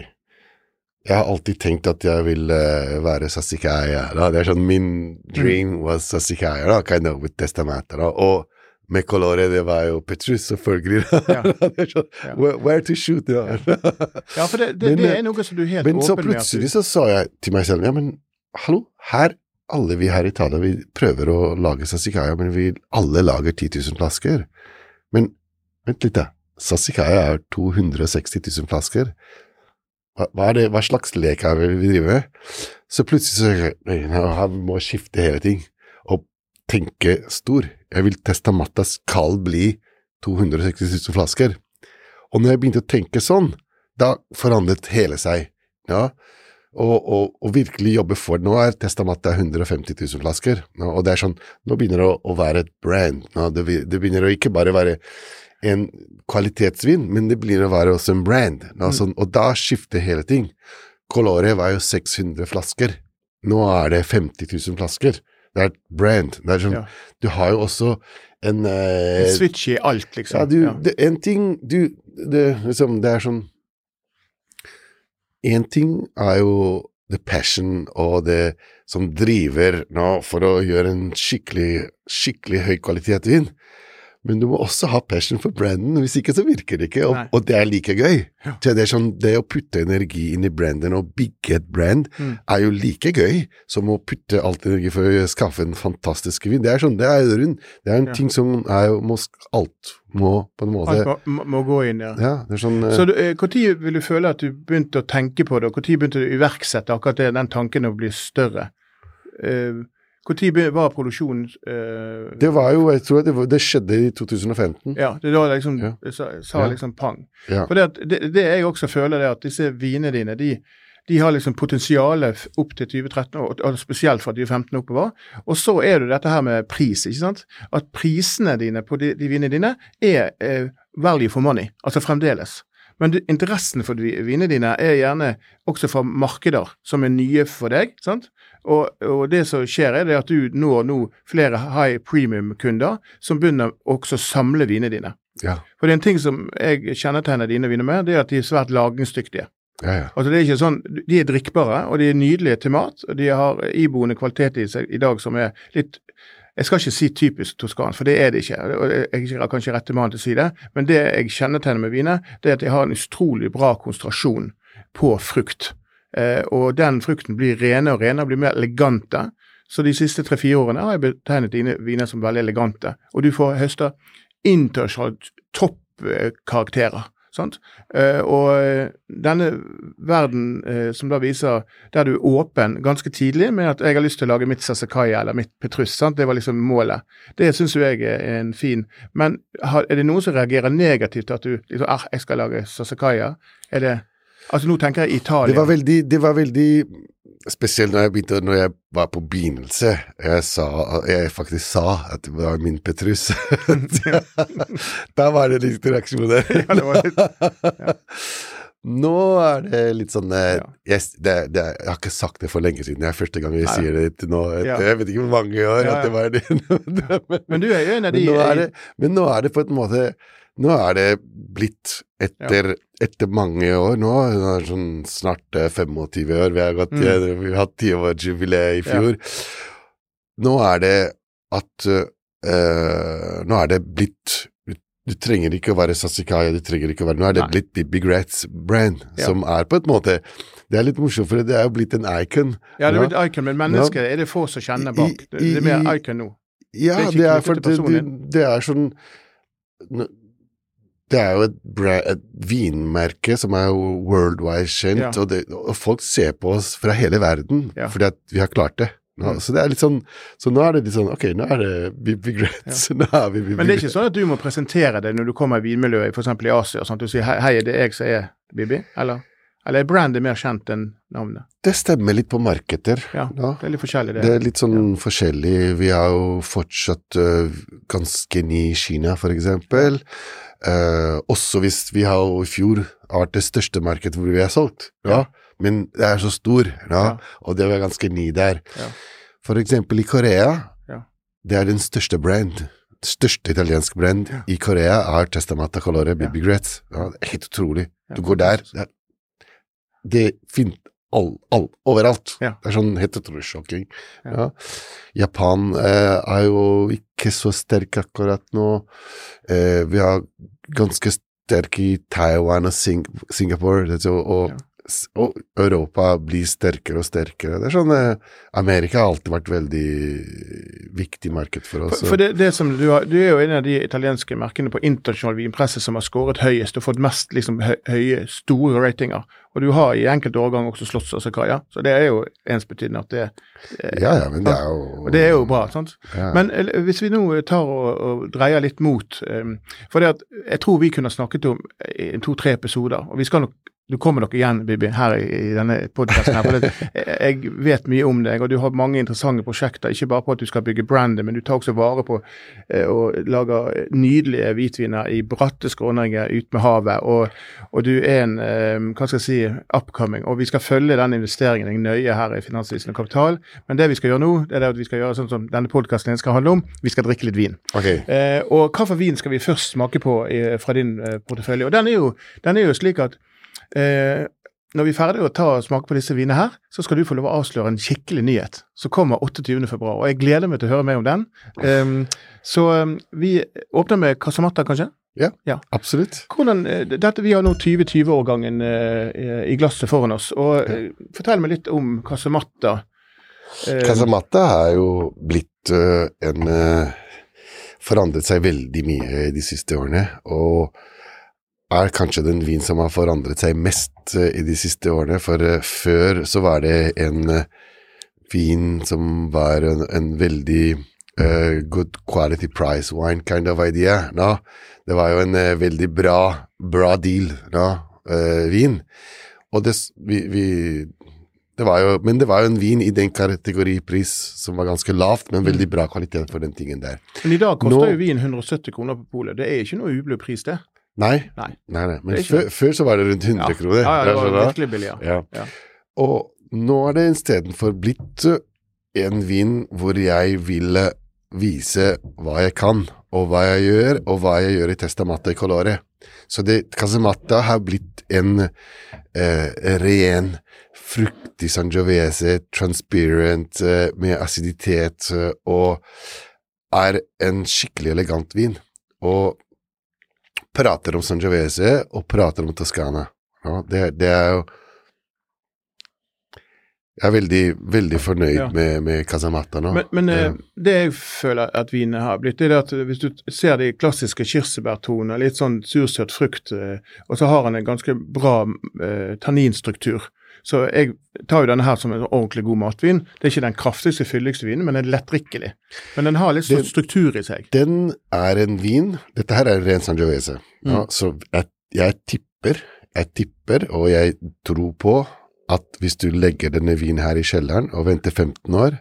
jeg har alltid tenkt at jeg vil uh, være Sasikaya. Da. Det er sånn min dream was Sasikaya, da, kind of with testamentet. Da. Og med Colore, det var jo Petrus, selvfølgelig. Ja. det sånn, Ja. where, where to shoot, ja. Ja, for det, det, Men, det eh, er noe som du er helt åpen med. Men så plutselig så sa jeg til meg selv, ja men hallo, her, alle vi her i Italia, vi prøver å lage Sasikaya, men vi alle lager 10 000 flasker. Men vent litt da, Sasikaya er 260 000 flasker. Hva, det, hva slags lek er det vi driver med? Så plutselig så jeg, han må skifte hele ting, og tenke stor. Jeg vil Testamatta skal bli 260 000 flasker. Og når jeg begynte å tenke sånn, da forandret hele seg. Ja, og, og, og virkelig jobbe for Nå er Testamatta 150 000 flasker, og det er sånn, nå begynner det å, å være et brand. Det, det begynner å ikke bare være en kvalitetsvin, men det blir å være også en brand. Altså, mm. og da skifter hele ting. Colore var jo 600 flasker. Nå er det 50 000 flasker. Det er et brand. Det er sånn, Ja. Du har jo også en eh, Switch i alt, liksom. ja, du, Det, en ting du det, liksom, det er sånn En ting er jo the passion og det som driver nå for å gjøre en skikkelig, skikkelig høy kvalitet vin. Men du må også ha passion for branden, hvis ikke så virker det ikke, og, og det er like gøy. Så det, sånn, det å putte energi inn i branden og bygge et brand Mm. er jo like gøy som å putte alt energi for å skaffe en fantastisk vin. Det er sånn, det er, jo rund- det er en Ja. ting som er må, Alt må på en måte Alt må, må gå inn, ja. Ja, det er sånn eh, Så Når eh, vil du føle at du begynte å tenke på det, og når begynte du å iverksette akkurat det, den tanken å bli større? Eh, Når var produksjonen eh, Det var jo, jeg tror det, var, det skjedde i 2015. Ja, det da liksom Ja. sa, sa Ja. liksom pang. Ja. For det, det, det jeg også føler, er at disse vinene dine, de, de har liksom potensialet opp til 2013, og, og spesielt fra 2015 oppover. Og så er det dette her med pris, ikke sant. At prisene dine på de, de vinene dine er eh, value for money, altså fremdeles. Men interessen for de vinene dine er gjerne også fra markeder som er nye for deg. sant? Og, og det som skjer, er det at du når nå flere high premium-kunder som begynner også å samle vinene dine. Ja, For det er en ting som jeg kjennetegner dine viner med, det er at de er svært lagringsdyktige. ja, ja. Altså det er ikke sånn, De er drikkbare, og de er nydelige til mat. og De har iboende kvalitet i seg i dag som er litt Jeg skal ikke si typisk toskansk, for det er det ikke. og Jeg er kanskje rette mann til å si det, men det jeg kjennetegner med viner, det er at de har en utrolig bra konsentrasjon på frukt. Eh, og den frukten blir rene og rene og blir mer elegante. Så de siste tre-fire årene har jeg betegnet dine viner som veldig elegante. Og du får høste internasjonalt toppkarakterer. Sant? Eh, og eh, denne verden som da viser der du er åpen ganske tidlig med at jeg har lyst til å lage mitt Sasekaya eller mitt Petrus, sant? det var liksom målet. Det syns jo jeg er en fin Men er det noen som reagerer negativt at du liksom ah, jeg skal lage Sasekaya? Er det Altså nå tenker jeg Italia. Det var veldig, det var veldig Spesielt når jeg begynte, når jeg var på begynnelse. Jeg sa, jeg faktisk sa at det var min Petrus. da var det litt reaksjoner. Ja, det var litt- Nå er det litt sånn eh, Ja. jeg, det, det, jeg har ikke sagt det for lenge siden. Det er første gang jeg Nei. sier det til nå. Ja. Jeg vet ikke hvor mange år Ja, ja. at det var det. men, Men du er jo en av men, nå er det, men nå er det på en måte Nå er det blitt etter, etter mange år nå, sånn snart eh, 25 år, vi har, gått, Mm. eh, vi har hatt tiårsjubileet i fjor. Nå er det at uh, Nå er det blitt du, trenger ikke å være Sasikaya, du trenger ikke å være Nå er det Nei. blitt Bibi Gratz brand, Ja. som er på en måte Det er litt morsomt, for det er jo blitt en icon. Ja, det er Ja. blitt icon, men mennesket er det få som kjenner I- bak. Det, er mer icon nå. Ja, Det er det er for det, det, er sånn det er jo et, et vinmerke som er worldwide kjent, Ja. og, det, og folk ser på oss fra hele verden Ja. fordi at vi har klart det. Nå, Så det er litt sånn, så nå er det litt sånn, ok, nå er det Bibi Grets, nå er vi Bibi Men det er ikke sånn at du må presentere det når du kommer i vinmiljøet, f.eks. i Asia, sånn at du sier hei, hei, det er jeg som er Bibi, eller? Eller er brandet mer kjent enn navnet? Det stemmer litt på markeder. Ja, Ja. det er litt forskjellig det. Det er litt sånn forskjellig. Vi er jo fortsatt øh, ganske ny i Kina, for eksempel. Eh, også hvis vi har i fjor har vært det største markedet hvor vi har solgt. Ja. Men det er så stor, ja. Ja. og det var ganske ny der. Ja. For eksempel i Korea, Ja. det er den største brand. Største italienske brand Ja. i Korea er Testamata Colore Bibi. Ja, det er helt utrolig. Ja, Du går der, det, det all, all, overalt. Ja. Det er sånn utrolig. Ja. Ja. Japan eh, er jo ikke så sterk akkurat nå. Eh, vi har ganske sterk i Taiwan og Sing Singapore, det, er og, s- og Europa blir sterkere og sterkere. Det er sånn, eh, Amerika har alltid vært veldig viktig marked for oss. For, for det, det som du, har, du er jo en av de italienske merkene på internasjonal vinpresse som har skåret høyest og fått mest liksom, høye, store ratinger. Og du har i enkelte årgang også slått og Kaja, så det er jo ensbetydende at det eh, ja, ja, men det er jo Og det er jo bra, sant. Ja. Men hvis vi nå tar og, og dreier litt mot um, For det at jeg tror vi kunne snakket om eh, to-tre episoder, og vi skal nok du kommer nok igjen, Bibi, her i, i denne podkasten. for det, jeg, vet mye om deg, og du har mange interessante prosjekter. Ikke bare på at du skal bygge brandet, men du tar også vare på eh, og lager nydelige hvitviner i bratte skråninger ut med havet. Og, og du er en eh, hva skal jeg si, upcoming, og vi skal følge den investeringen nøye her i Finansvisen og Kapital. Men det vi skal gjøre nå, det er det at vi skal gjøre sånn som denne podkasten skal handle om. Vi skal drikke litt vin. Okay. Eh, og for vin skal vi først smake på i, fra din eh, portefølje? Og den er, jo, den er jo slik at eh, når vi er ferdige å ta og smake på disse vinene her, så skal du få lov å avsløre en skikkelig nyhet som kommer 28. februar. Og jeg gleder meg til å høre mer om den. Ehm, så eh, vi åpner med Casamata, kanskje? Ja, Absolutt. Hvordan, eh, dette, vi har nå 2020-årgangen eh, i glasset foran oss. og eh, Fortell meg litt om Casamata. Eh, Casamata har jo blitt en Forandret seg veldig mye de siste årene, og er kanskje den vin som har forandret seg mest øh, i de siste årene. For øh, før så var det en øh, vin som var en, en veldig uh, good quality price wine kind of idea. No? Det var jo en uh, veldig bra, bra deal, no? uh, vin. Og det, vi, vi det var jo, men det var jo en vin i den kategoripris som var ganske lavt, men veldig bra kvalitet for den tingen der. Men i dag koster Nå- jo vin 170 kroner på polet. Det er ikke noe ublu pris, det. Nei, Nei. nei, nei. Men før, før så var det rundt 100 kroner. Ja, ja, det var virkelig billig. Ja. Og nå er det istedenfor blitt en vin hvor jeg vil uh, vise hva jeg kan, og hva jeg gjør, og hva jeg gjør i Testamatta i Colore. Så det, Casamatta har blitt en eh, ren, fruktig sangiovese, transparent, eh, med aciditet, og er en skikkelig elegant vin. Og prater om sangiovese, og prater om Toscana. Ja, det, det er jo Jeg er veldig, veldig fornøyd Ja. med, med Casamata nå. Men, men eh, Eh, det jeg føler at vinene har blitt, det er at hvis du ser de klassiske kirsebærtonene, litt sånn sursøt frukt, eh, og så har han en ganske bra eh, tanninstruktur. Så jeg tar jo denne her som en ordentlig god matvin. Det er ikke den kraftigste, fylligste vinen, men den er lettdrikkelig. Men den har litt sånn struktur i seg. Den er en vin Dette her er en ren Sangiovese. Ja, Mm. så jeg, jeg tipper, jeg tipper, og jeg tror på at hvis du legger denne vinen her i kjelleren og venter 15 år,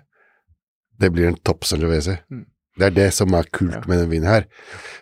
det blir en topp Sangiovese. Mm. Det er det som er kult Ja. med denne vinen her.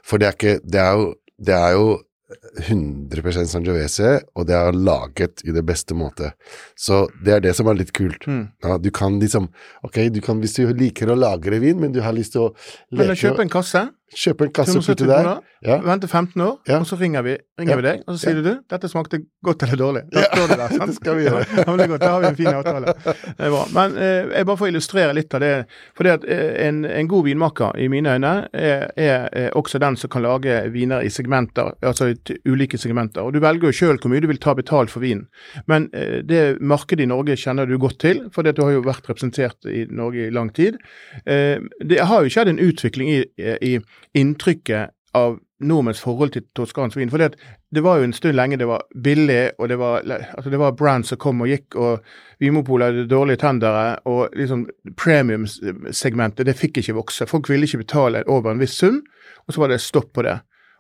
For det er ikke Det er jo, det er jo 100 Sangiovese, og det er laget i det beste måte. Så det er det som er litt kult. Mm. Ja, du kan liksom Ok, du kan, hvis du liker å lagre vin, men du har lyst til å leke Eller kjøpe en kasse, Kjøpe en kasse og 170 putte der. Ja. vente 15 år, Ja. og så ringer vi, ringer Ja. vi deg, og så sier Ja. du dette smakte godt eller dårlig. Da står det der, sant? det skal vi gjøre. Ja, men det er godt, Da har vi en fin avtale. Det er bra. Men eh, jeg bare får illustrere litt av det. For det at eh, en, en god vinmaker, i mine øyne, er, er er, også den som kan lage viner i segmenter, altså i ulike segmenter. Og du velger jo sjøl hvor mye du vil ta betalt for vinen. Men eh, det markedet i Norge kjenner du godt til, for det du har jo vært representert i Norge i lang tid. Eh, det har jo skjedd en utvikling i, i inntrykket av nordmenns forhold til toskansk vin. For det, var jo en stund lenge det var billig, og det var, altså det var brands som kom og gikk, og Vimopolet hadde dårlige tendere, og liksom premiumsegmentet det fikk ikke vokse. Folk ville ikke betale over en viss sum, og så var det stopp på det.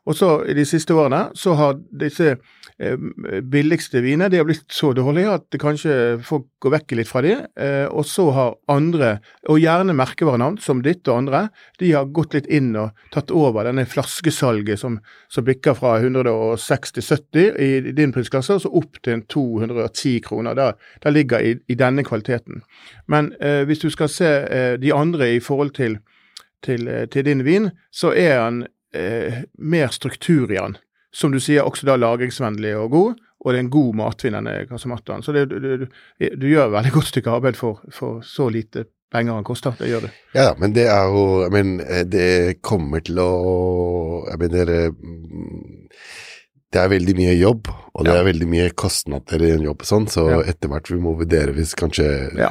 Og så i de siste årene så har disse eh, billigste vinene de har blitt så dårlige at kanskje folk går vekk litt fra de. Eh, og så har andre, og gjerne merkevarenavn som ditt og andre, de har gått litt inn og tatt over denne flaskesalget som, som bikker fra 160-70 i din prisklasse, og så opp til 210 kroner. Der ligger i, i, denne kvaliteten. Men eh, hvis du skal se eh, de andre i forhold til til, eh, til, din vin, så er han eh, mer struktur i den. Som du sier, også da lagringsvennlig og god, og det er en god matvinnende denne Så det, du, du, du, gjør veldig godt stykke arbeid for, for så lite penger han koster. Det gjør du. Ja, men det er jo Jeg mener, det kommer til å Jeg mener det er veldig mye jobb, og det ja. er veldig mye kostnader i en jobb og sånn, så ja. etter hvert vi må vurdere hvis kanskje ja.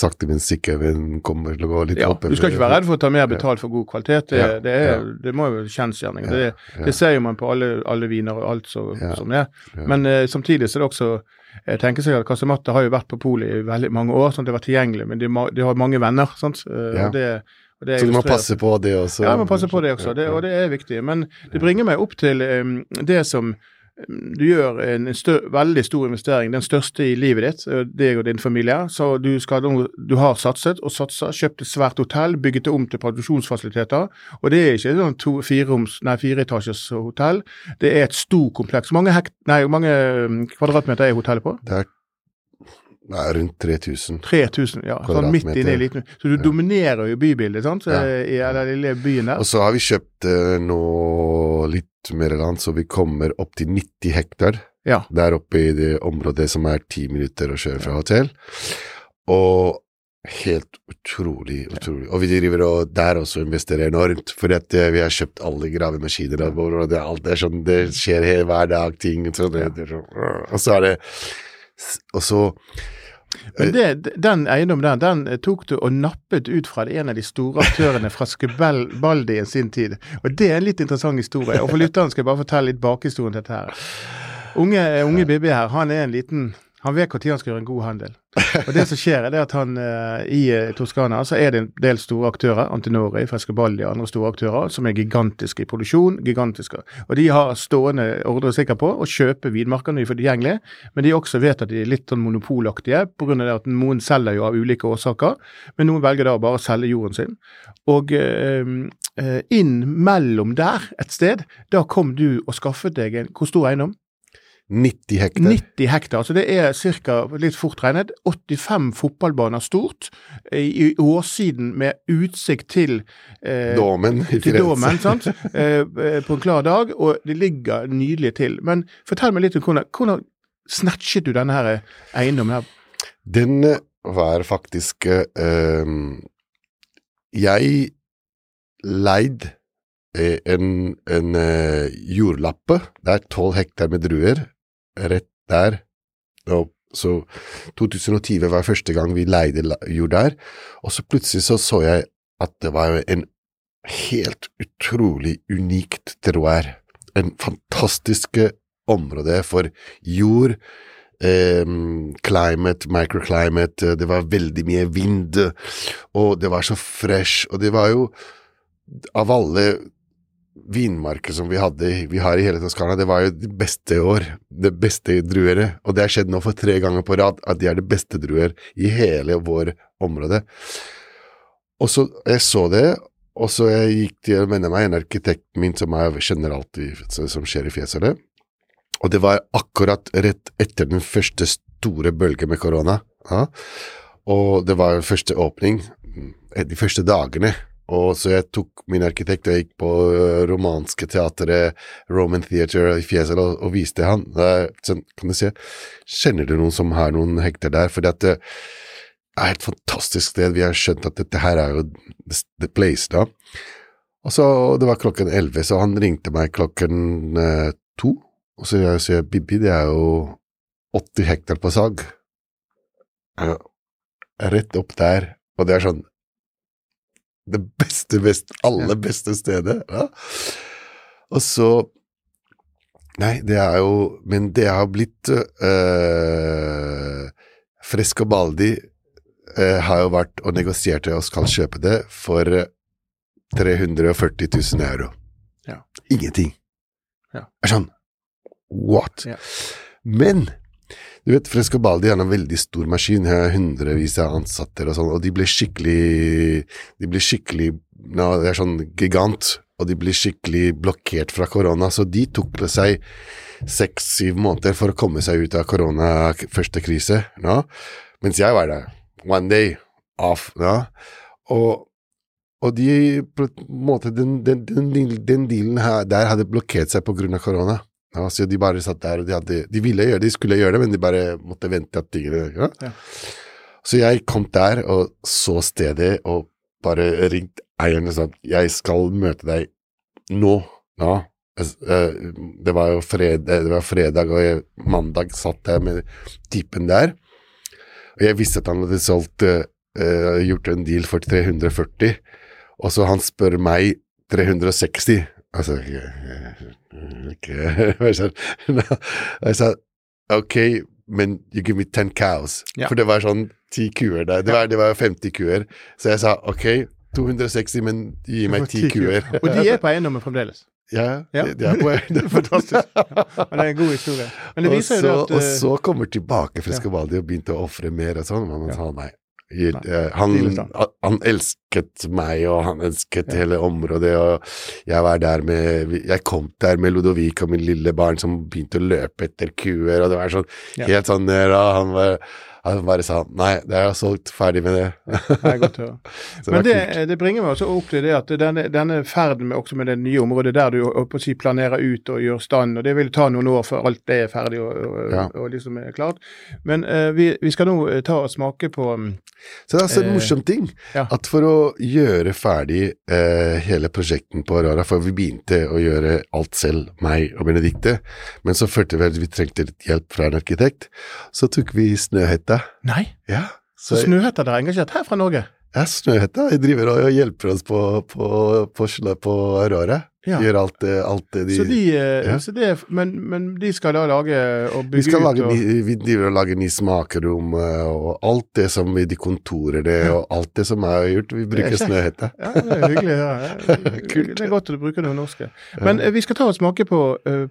sakte, men sikkert kommer til å gå litt ja. opp. Du skal ikke være redd for å ta mer betalt for god kvalitet, det, det, er, det må jo kjensgjerning. Det, det, ser jo man på alle, alle viner og alt så, som det er. Men eh, samtidig så er det også jeg tenker seg at Kassematte har jo vært på polet i veldig mange år, sånn at det har vært tilgjengelig, men de, de har mange venner. sant? Og det så du må passe på det også? Ja, jeg må passe på det også, det, og det er viktig. Men det bringer meg opp til um, det som du gjør en stør, veldig stor investering, den største i livet ditt, deg og din familie. Så du, skal, du har satset og satsa, kjøpt et svært hotell, bygget det om til produksjonsfasiliteter. Og det er ikke sånn to, fireroms, nei, fireetasjes hotell, det er et stort kompleks. Hvor mange, hekt, nei, mange kvadratmeter er hotellet på? Det er Nei, rundt 3000. 3000, ja. Sånn midt inne i liten Så du ja. dominerer jo bybildet, sant? Så, ja. i den lille byen der. Og så har vi kjøpt uh, nå litt mer land, så vi kommer opp til 90 hektar. Ja. Der oppe i det området som er ti minutter å kjøre fra hotell. Og helt utrolig, utrolig. Og vi driver og der også investerer enormt, for at uh, vi har kjøpt alle gravemaskiner og det, alt det, sånn, det skjer hver dag ting. Så det, det, og så er det Og så men det, den eiendommen der, den eh, tok du og nappet ut fra en av de store aktørene fra Skubaldi i sin tid. Og det er en litt interessant historie. Og for lytteren skal jeg bare fortelle litt bakhistorien til dette her. Unge, unge Bibi her, han er en liten han vet når han skal gjøre en god handel. Og det som skjer, er at han uh, i uh, Toskana så er det en del store aktører, Antinori, Frescobaldi og andre store aktører, som er gigantiske i produksjon. gigantiske. Og de har stående ordre sikker på å kjøpe vinmarker når de får tilgjengelig, men de også vet at de er litt sånn monopolaktige, pga. at noen selger jo av ulike årsaker, men noen velger da bare å selge jorden sin. Og øh, inn mellom der et sted, da kom du og skaffet deg en Hvor stor eiendom? 90 hektar. 90 hektar, så det er ca. litt fort regnet 85 fotballbaner stort i, årsiden med utsikt til eh, Domen i til Domen, sant? Eh, eh, på en klar dag, og det ligger nydelig til. Men fortell meg litt om hvordan, hvordan snatchet du denne her eiendommen her? Den eh, var faktisk eh, Jeg leid en, en jordlappe. Det er tolv hektar med druer rett der. Og så 2020 var første gang vi leide jord der, og så plutselig så så jeg at det var en helt utrolig unikt terroir. En fantastisk område for jord, eh, climate, microclimate, det var veldig mye vind, og det var så fresh, og det var jo av alle vinmarker som vi hadde vi har i hele Toskana, det var jo det beste år. Det beste druere. Og det har skjedd nå for tre ganger på rad at de er det beste druer i hele vår område. Og så jeg så det, og så jeg gikk til å menne meg en arkitekt min som jeg kjenner alt som skjer i Fjesele. Og det var akkurat rett etter den første store bølgen med korona. Ja. Og det var første åpning, de første dagene. Og så jeg tok min arkitekt og gikk på øh, romanske teatret, Roman Theatre i Fjesel, og, og viste han. Sånn, kan du se, kjenner du noen som har noen hekter der? For det er et fantastisk sted. Vi har skjønt at dette her er jo the place, da. Og så, Det var klokken elleve, så han ringte meg klokken eh, to. Og så sier jeg Bibi, det er jo 80 hektar på sag. Ja, rett opp der. Og det er sånn det beste, best, aller beste stedet. Ja. Og så Nei, det er jo Men det har blitt øh, Frescobaldi øh, har jo vært og negosiert og skal kjøpe det for 340 000 euro. Ja. Ingenting. Ja. Er sånn What? Ja. Men du vet, Frescobaldi er en veldig stor maskin, har hundrevis av ansatte og sånn, og de ble skikkelig De ble skikkelig no, Det er sånn gigant, og de blir skikkelig blokkert fra korona, så de tok på seg seks-syv måneder for å komme seg ut av korona første krise, no? mens jeg var der. One day off. No? Og, og de på en måte, den, den, den, den dealen her, der hadde blokkert seg av korona. Ja, så de bare satt der, og de, hadde, de ville gjøre det, de skulle gjøre det, men de bare måtte vente at tingene ja. Ja. Så jeg kom der og så stedet, og bare ringte eieren og sa at jeg skal møte deg nå. Ja. Eh, Det var jo fredag, det var fredag, og jeg, mandag satt jeg med typen der. Og jeg visste at han hadde solgt, eh, eh, gjort en deal for 340, og så han spør meg 360. Altså ikke Jeg sa, jeg sa ok, men you give me 10 cows. Ja. For det var sånn 10 kuer der. Det var, det var 50 kuer. Så jeg sa ok, 260, men gi meg 10 kuer. Og de er på eiendommen fremdeles. Ja, Ja. det, det er på, Det er Fantastisk. Ja. Men det er en god historie. Men det og, viser jo så, det at og eh, så kommer tilbake Frescobaldi og begynte å ofre mer og sånn, men han sa nei. Jeg- Nei, eh, Han, han elsket meg, og han elsket Ja. hele området, og jeg var der med Jeg kom der med Ludovic og min lille barn som begynte å løpe etter kuer, og det var sånn Ja. helt sånn der, og han, var, han bare sa nei, det er solgt, ferdig med det. Det er godt å høre. Men det det, bringer meg også opp til det at denne, denne ferden med, også med det nye området der du å si, planerer ut og gjør stand, og det vil ta noen år før alt det er ferdig og, og, Ja. og liksom er klart. Men uh, vi, vi skal nå eh, ta og smake på um, Så det er også en Eh, morsom ting, ja. at for å gjøre ferdig uh, hele prosjekten på Aurora, for vi begynte å gjøre alt selv, meg og Benedicte, men så følte vi at vi trengte litt hjelp fra en arkitekt, så tok vi Snøhetta. Nei, Ja, så så Snøhette er engasjert her fra Norge? ja, Snøhette jeg driver og hjelper oss på, på, på, på Aurora. Ja. Gjør alt, det- alt det de Så de, eh, ja. så det, men, men de skal da lage og vi bygge ut lage, og, vi driver og lager nye smakerom eh, og alt det som i de kontorer det, og alt det som er gjort. Vi bruker Snøhette. Ja, det er hyggelig. Ja. Det er godt at du bruker noe norske. Men eh, vi skal ta og smake på,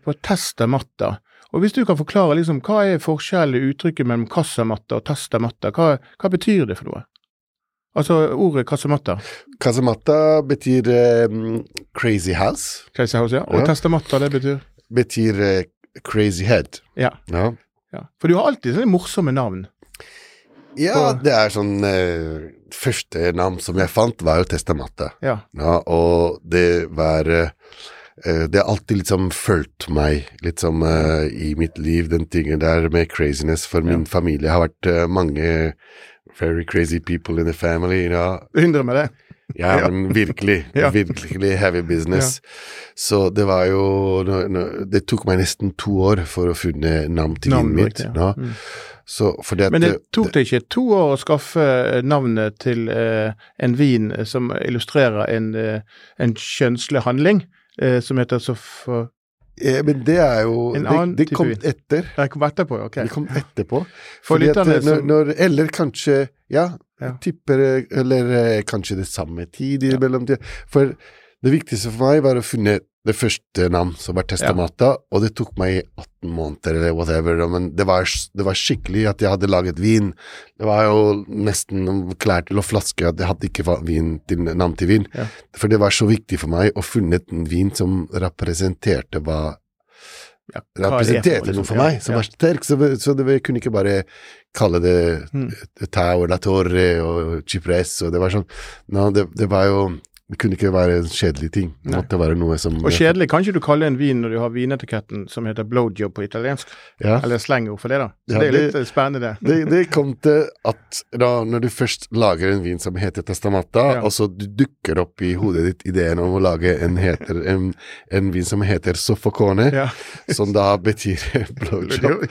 på testamatta. Og hvis du kan forklare liksom, hva er forskjellen i uttrykket mellom kassamatta og testamatta, hva, hva betyr det for noe? Altså ordet kassamatta, Casamatta betyr eh, crazy house. Crazy House, ja. Og Ja. testamatta, det betyr betyr eh, crazy head. Ja. Ja, ja. For du har alltid sånne morsomme navn. ja det er sånn eh, Første navn som jeg fant, var jo Testamatta. Ja. Ja, og det var eh, Det har alltid liksom fulgt meg litt som eh, i mitt liv, den tingen der med craziness. For min familie har vært uh, mange very crazy people in the family. Ja, Hindre med det. Ja, Ja. men virkelig. Ja. Virkelig heavy business. Så det var jo no, no, Det tok meg nesten to år for å finne navn til navnet mitt. ja. Ja. Mm. Så det at Men det tok det ikke to år å skaffe navnet til uh, en vin som illustrerer en, eh, en kjønnslig handling, eh, som heter så for eh, Men det er jo En Det, annen det det kom vin. etter. Jeg kom etterpå, ok. Det kom etterpå. For Fordi at lytterne eh, når, som- når, Eller kanskje Ja, Ja. tipper eh, Eller eh, kanskje det samme tid i mellomtida. For det viktigste for meg var å finne det første navn, som var Testamata, og det tok meg 18 måneder eller whatever. Men det var, det var skikkelig at jeg hadde laget vin. Det var jo nesten klær til å flaske at jeg hadde ikke vin til, navn til vin. Ja. For det var så viktig for meg å finne en vin som representerte hva Ja, er representerte noe for Ja, meg som ja. var sterk, så, så det, jeg kunne ikke bare kalle det Mm. Tau La Torre og Chipres, og det var sånn no, det, det var jo Det kunne ikke være en kjedelig ting. Det Nei. måtte være noe som Og kjedelig kan ikke du kalle en vin når du har vinetiketten som heter blowjob på italiensk, Ja. eller slengord for det, da. Så Ja, det er litt eh, spennende. Det, det kom til at da, når du først lager en vin som heter Testamata, Ja. og så du dukker opp i hodet ditt ideen om å lage en, heter, en, en vin som heter Soffocone, som da betyr blowjob,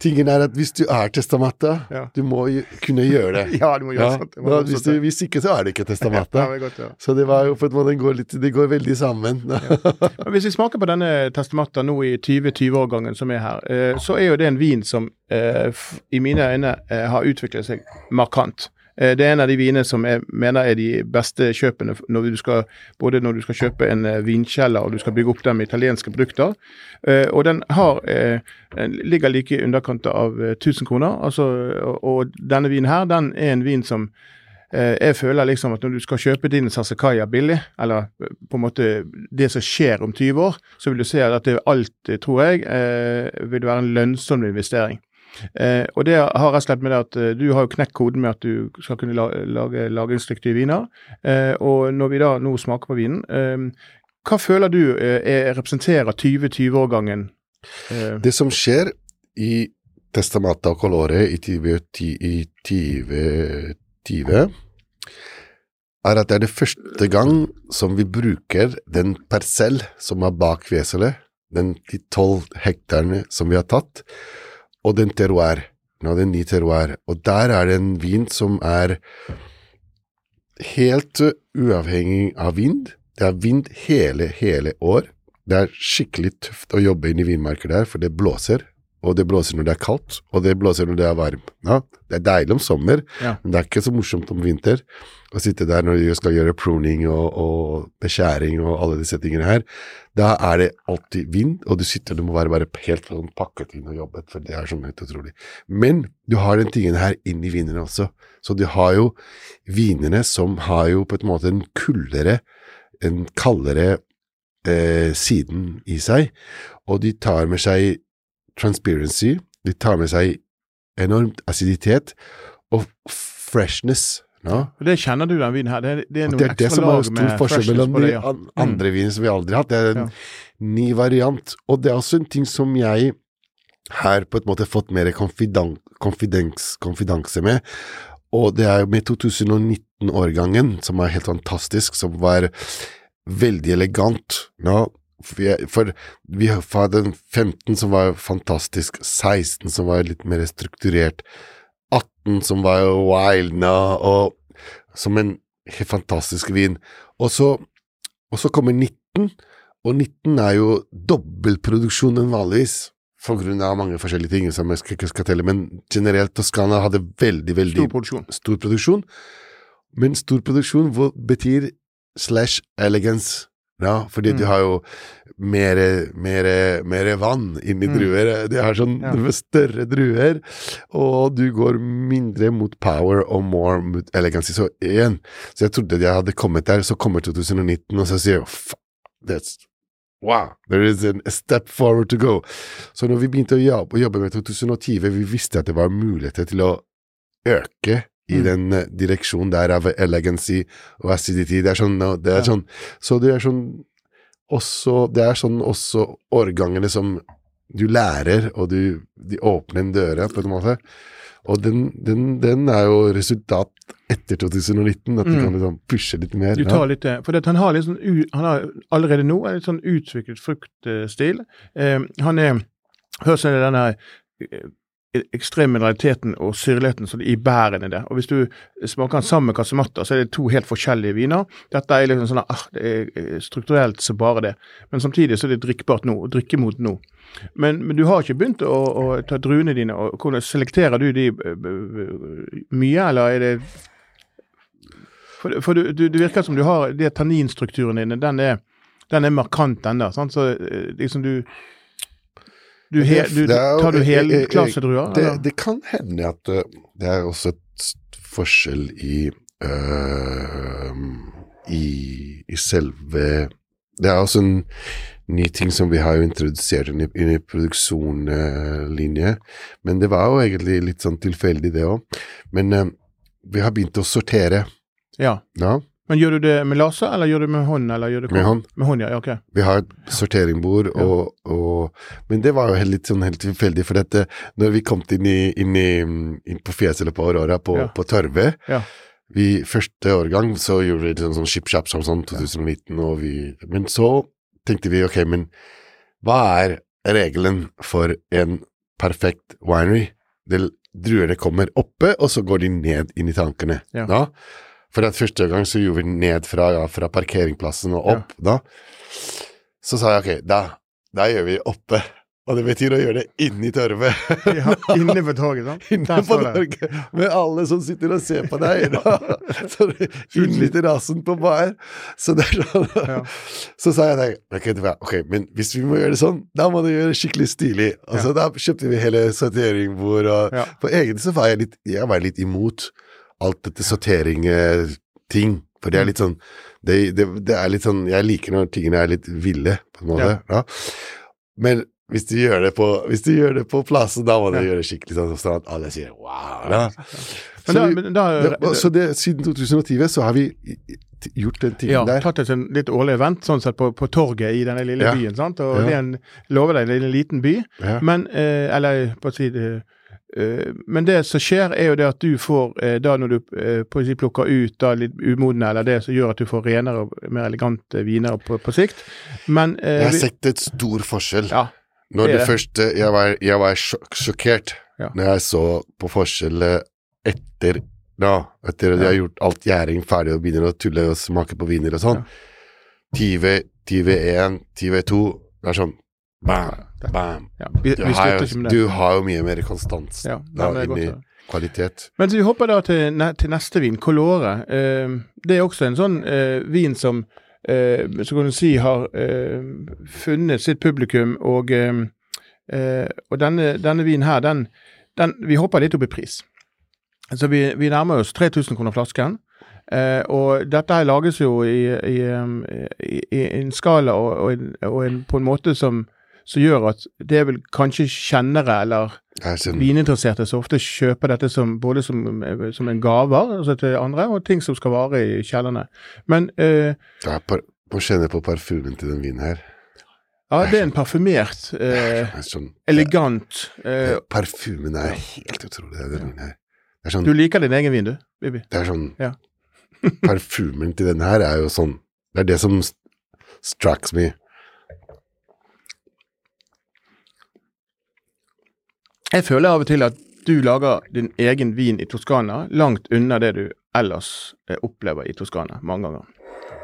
tingen er at hvis du er testamata, Ja. du må kunne gjøre det. Ja, du må gjøre Ja, sånt. Må da, hvis, du, hvis ikke, så er det ikke testamata. Ja, det godt, ja. Så det var jo på en måte, går, litt, det går veldig sammen. Men Hvis vi smaker på denne Testamata nå i 2020-årgangen som er her, eh, så er jo det en vin som eh, i mine øyne eh, har utviklet seg markant. Eh, Det er en av de vinene som jeg mener er de beste kjøpene når skal, både når du skal kjøpe en eh, vinkjeller og du skal bygge opp dem med italienske produkter. Eh, Og den har, ligger like i underkant av eh, 1000 kroner. Altså, og, denne vinen her, den er en vin som jeg føler liksom at når du skal kjøpe din Sassicaia billig, eller på en måte det som skjer om 20 år, så vil du se at det alt, tror jeg, vil være en lønnsom investering. Eh, og det har rett og slett med det at eh, du har jo knekt koden med at du skal kunne lage lagringsdyktige viner. Eh, og når vi da nå smaker på vinen, eh, hva føler du eh, er, representerer 2020-årgangen? Eh, Det som skjer i Testamata og Colore i 2020, 2020 er at det er det første gang som vi bruker den parsell som er bak Veselet, den de tolv hektarene som vi har tatt, og den terroir, nå en ny terroir, og der er det en vin som er helt uh, uavhengig av vind. Det er vind hele, hele år. Det er skikkelig tøft å jobbe inn i vinmarker der, for det blåser. Og det blåser når det er kaldt, og det blåser når det er varmt. Ja, det er deilig om sommer, Ja. men det er ikke så morsomt om vinter. Å sitte der når du skal gjøre pruning og, og beskjæring og alle disse tingene her. Da er det alltid vind, og du sitter, du må være bare helt sånn pakket inn og jobbet, for det er sånn helt utrolig. Men du har den tingen her inn i vinene også. Så du har jo vinene som har jo på en måte en kuldere, en kaldere eh, siden i seg, og de tar med seg transparency, de tar med seg enormt aciditet og freshness. Ja? det kjenner du den vinen her. Det, det er noe det er det som er stor forskjell mellom de Ja. andre vinene som vi aldri har hatt. Det er en Ja. ny variant. Og det er også en ting som jeg her på en måte har fått mer konfidanse med. Og det er jo med 2019-årgangen, som er helt fantastisk, som var veldig elegant. Ja, for, jeg, for vi hadde en 15 som var fantastisk, 16 som var litt mer strukturert, 18 som var wild nå, og som en helt fantastisk vin. Og så, og så kommer 19, og 19 er jo dobbeltproduksjon enn vanligvis. For grunn av mange forskjellige ting som jeg ikke skal telle, men generelt Toskana hadde veldig, veldig Stor produksjon. stor produksjon. Men stor produksjon betyr slash elegance. Ja, fordi Mm. du har jo mere, mere, mere vann inni Mm. druer. De har sånn Ja. større druer, og du går mindre mot power og more mot elegance. Så igjen, så jeg trodde jeg hadde kommet der, så kommer 2019, og så sier jeg that's Wow, there is a step forward to go. Så når vi begynte å jobbe, å jobbe med 2020, vi visste at det var muligheter til å øke i Mm. den eh, direksjonen der av elegancy og acidity. Det er sånn, no, det er Ja. sånn Så det er sånn også Det er sånn også årgangene som du lærer, og du de åpner en døre, på en måte. Og den, den, den er jo resultat etter 2019, at du Mm. kan liksom pushe litt mer. Du ja. tar litt, det. for det, han har litt sånn, han har allerede nå en litt sånn utviklet fruktstil. Eh, han er, Hør ut denne eh, ekstrem mineraliteten og syrligheten i bærene der. Og hvis du smaker den sammen med kasematta, så er det to helt forskjellige viner. Dette er liksom sånn ah, det er eh, strukturelt så bare det. Men samtidig så er det drikkbart nå, og drikkemot nå. Men, men du har ikke begynt å, å ta druene dine, og hvordan selekterer du de eh, b- mye, eller er det for, for du, du, det virker som du har de tanninstrukturen dine, den er, den er markant ennå. Så eh, liksom du du, he, du Tar du jeg- jeg- helklasedruer? Det, det kan hende at uh, det er også et forskjell i uh, i, i selve Det er også en ny ting som vi har jo introdusert inn i, inn i produksjonslinje, men det var jo egentlig litt sånn tilfeldig, det òg. Men uh, vi har begynt å sortere, Ja. ja, Men gjør du det med laser, eller gjør du det med hånd? Eller gjør du med hånd. Med hånd, ja. ok. Vi har et sorteringbord, og, og, men det var jo litt sånn helt tilfeldig, for dette, når vi kom inn, i, inn, i, inn på fjeset på Aurora på, Ja. på Tørve Ja. vi, Første årgang så gjorde vi sånn, sånn ship-shap som sånn 2019, og vi, men så tenkte vi ok, men hva er regelen for en perfekt winery. Det, druene kommer oppe, og så går de ned inn i tankene. Ja. Da. For at første gang så gjorde vi ned fra, ja, fra parkeringsplassen og opp. Da. Så sa jeg ok, da, da gjør vi oppe. Og det betyr å gjøre det inni torvet. Ja, inne på toget, sant? Inne på står med alle som sitter og ser på deg. Da. Så Inn i rasen på bar. Så sånn. Ja. Så sa jeg deg, ok, ok, men hvis vi må gjøre det sånn, da må du gjøre det skikkelig stilig. Og så da kjøpte vi hele sorteringbord, og Ja. på egen så var jeg litt, jeg var litt imot alt dette sortering-ting. For det er litt sånn det, det, det er litt sånn Jeg liker når tingene er litt ville, på en måte. Ja. Men hvis du gjør det på Hvis du gjør det på plassen, da må du Ja. gjøre det skikkelig sånn sånn at alle sier wow. Da. Men Så, da, vi, da, det, så det, siden 2020 så har vi gjort den tingen ja, der. tatt et sånn litt årlig event sånn sett på, på torget i denne lille Ja. byen. sant? Og Ja. det er en, lover deg, det er en liten by, Ja. men eh, Eller på å si det eh, Men det som skjer, er jo det at du får, eh, da når du eh, plukker ut da litt umodne, eller det som gjør at du får renere og mer elegante viner på, på sikt. Men eh, Jeg har sett et stor forskjell. Ja, Når det det, første Jeg var, jeg var sjok sjokkert Ja. når jeg så på forskjellet etter da, etter at jeg har gjort alt gjæring ferdig og begynner å tulle og smake på viner og sånn. TV, TV1, TV2 Det er sånn bam, bam. ja, vi, Du vi har, slutter jo, ikke med det. du har jo mye mer konstans Ja, da, inni kvalitet. Men så vi hopper da til, ne til neste vin, Colore. Eh, det er også en sånn eh, vin som eh, så kan du si har eh, funnet sitt publikum, og, eh, eh, og denne, denne vinen her, den, den Vi hopper litt opp i pris. Så vi, vi nærmer oss 3000 kroner flasken. Eh, og dette her lages jo i, i, i, i en skala og, og, en, og en, på en måte som, som gjør at det er vel kanskje kjennere eller vininteresserte som ofte kjøper dette som, både som, som en gaver altså til andre, og ting som skal vare i kjellerne. Men eh, er Må kjenne på parfymen til den vinen her. ja, det er en parfymert, eh, sånn, elegant eh, Parfymen er helt utrolig, den vinen her. Det er sånn Du liker din egen vin, du, Bibi? Det er sånn Ja. Parfymen til denne her er jo sånn Det er det som strikes me. Jeg føler av og til at du lager din egen vin i Toskana langt unna det du ellers eh, opplever i Toskana mange ganger.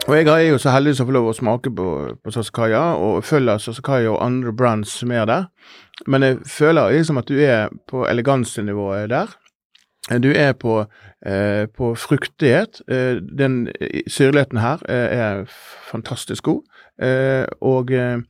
Og jeg er jo så heldig som får lov å smake på, på Sassicaia, og følger Sassicaia og andre brands som er der. Men jeg føler liksom at du er på elegansenivået der. Du er på, eh, på fruktighet. Eh, den eh, syrligheten her eh, er fantastisk god. Eh, og eh,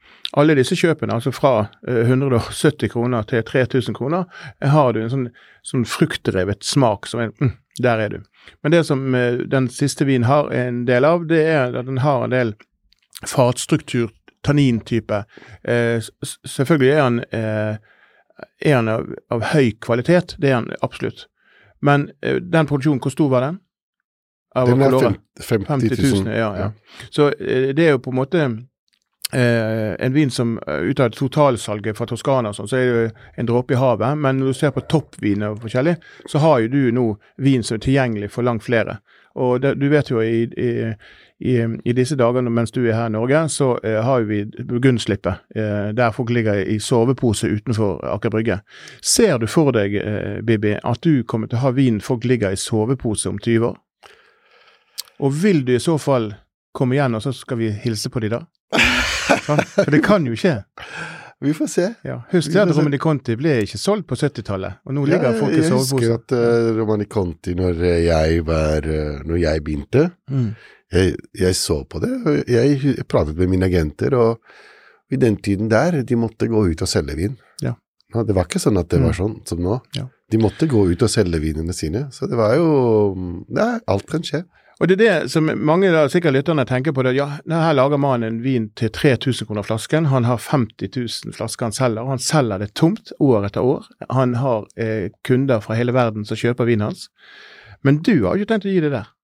alle disse kjøpene, altså fra eh, 170 kroner til 3000 kroner, eh, har du en sånn, sånn fruktdrevet smak som er mm, Der er du. Men det som eh, den siste vinen har en del av, det er at den har en del fatstruktur, tannintype. Eh, selvfølgelig er han, eh, er han av, av høy kvalitet, det er han absolutt. Men eh, den produksjonen, hvor stor var den? Den er 50 50 000. 000, ja, ja. Så eh, det er jo på en måte eh, en vin som eh, ut av totalsalget fra Toskana sånn, så er det jo en dråpe i havet. Men når du ser på toppviner og forskjellig, så har jo du nå vin som er tilgjengelig for langt flere. Og det, du vet jo i, i, i, disse dagene mens du er her i Norge, så eh, har vi Burgundslippet, eh, der folk ligger i sovepose utenfor Aker Brygge. Ser du for deg, eh, Bibi, at du kommer til å ha vin folk ligger i sovepose om 20 år? Og vil du i så fall komme igjen, og så skal vi hilse på de da? Sånn? For det kan jo skje. Vi får se. Ja. Husk Vi at. Romani Conti ble ikke solgt på 70-tallet, og nå ligger Ja, folk i jeg husker at uh, Romani Conti, når jeg var uh, Når jeg begynte, Mm. jeg, jeg så på det. Jeg, pratet med mine agenter, og i den tiden der, de måtte gå ut og selge vin. Ja. Det var ikke sånn at det var Mm. sånn som nå. Ja. De måtte gå ut og selge vinene sine. Så det var jo Nei, alt kan skje. Og det er det som mange da, sikkert lytterne tenker på. det, ja, Her lager mannen en vin til 3000 kroner flasken. Han har 50 000 flasker han selger, og han selger det tomt år etter år. Han har eh, kunder fra hele verden som kjøper vinen hans. Men du har jo tenkt å gi det der.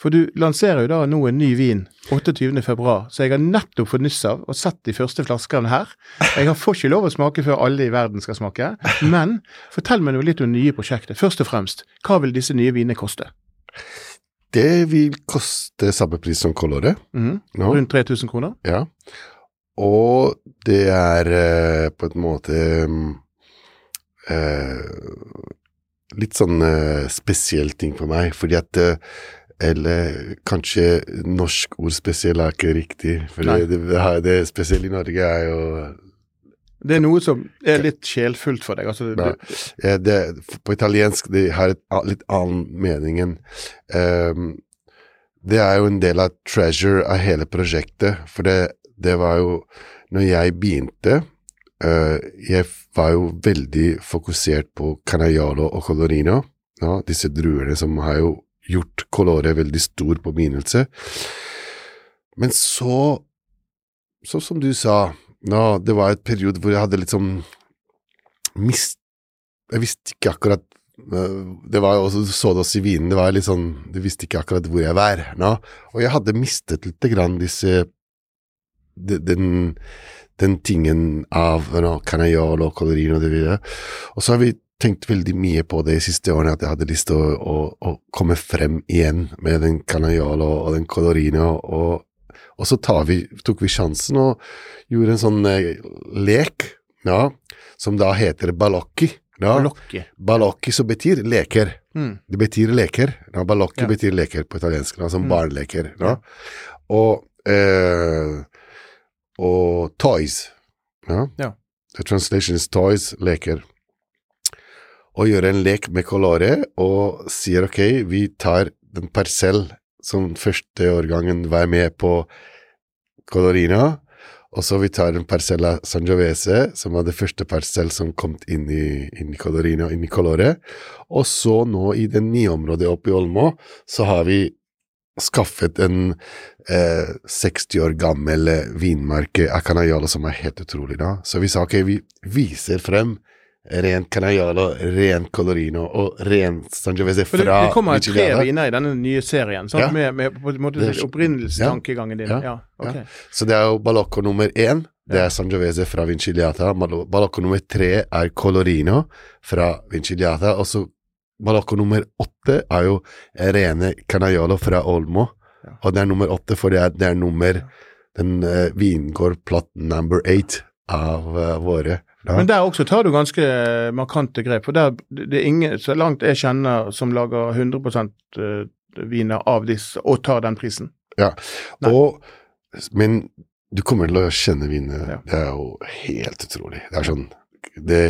For du lanserer jo da nå en ny vin 28. februar, så jeg har nettopp fått nyss av og sett de første flaskene her. Jeg får ikke lov å smake før alle i verden skal smake. Men fortell meg noe litt om det nye prosjektet. Først og fremst, hva vil disse nye vinene koste? Det vil koste samme pris som Colore. Mm. Rundt 3000 kroner? Ja. Og det er eh, på en måte mm, eh, litt sånn eh, spesiell ting for meg, fordi at eh, Eller kanskje norsk ord spesiell er ikke riktig, for det, det, det spesielle i Norge er jo Det er noe som er litt sjelfullt for deg. Altså, Nei. eh, det, På italiensk det har et litt annen mening enn um, Det er jo en del av treasure av hele prosjektet, for det, det var jo Når jeg begynte uh, Jeg var jo veldig fokusert på Canaiolo og Colorino, ja, disse druene som har jo gjort Colore veldig stor på begynnelse. Men så, så som du sa, ja, det var et periode hvor jeg hadde sånn mist... Jeg visste ikke akkurat øh, Det var også, Du så det også i vinen, det var litt sånn Du visste ikke akkurat hvor jeg var. nå. Og jeg hadde mistet lite grann disse de- Den, den tingen av no, Canaiolo Colorino og det videre. Og så har vi tenkt veldig mye på det de siste årene, at jeg hadde lyst til å, å, å komme frem igjen med den Canaiolo og den Colorino. og og så tar vi, tok vi sjansen og gjorde en sånn eh, lek, ja, som da heter balocchi. Ja. Balokki. Som betyr leker. Mm. Det betyr leker. Ja, balocchi Ja. betyr leker på italiensk, da, som Mm. barneleker. Ja. Og, eh, og toys. Ja. Ja. The translation is toys, leker. Og gjøre en lek med colore og sier ok, vi tar den parsell som første årgangen var med på Colorina, og så vi tar en parsell av Sangiovese, som var det første parsell som kom inn i, inn i Colorina, inn i Colore. Og så nå i det nye området oppe i Olmo, så har vi skaffet en eh, 60 år gammel eh, vinmarke av som er helt utrolig. da. Så vi sa ok, vi viser frem ren Canaiolo, ren Colorino og ren Sangiovese fra det, det kommer tre viner i denne nye serien, sant? Ja. med, med på en måte opprinnelsestankegangen din. Ja. Ja. Okay. Så det er jo Balocco nummer én, det er Sangiovese fra Vinciliata. Balocco nummer tre er Colorino fra Vinciliata. Og så Balocco nummer åtte er jo rene Canaiolo fra Olmo. Og det er nummer åtte, for det er, det er nummer Den uh, vingårdplott number eight av uh, våre. Ja. Men der også tar du ganske markante grep. For der, det er ingen, så langt jeg kjenner, som lager 100 eh, viner av disse, og tar den prisen. Nei. Og, men du kommer til å kjenne vinene. Ja. Det er jo helt utrolig. Det er sånn det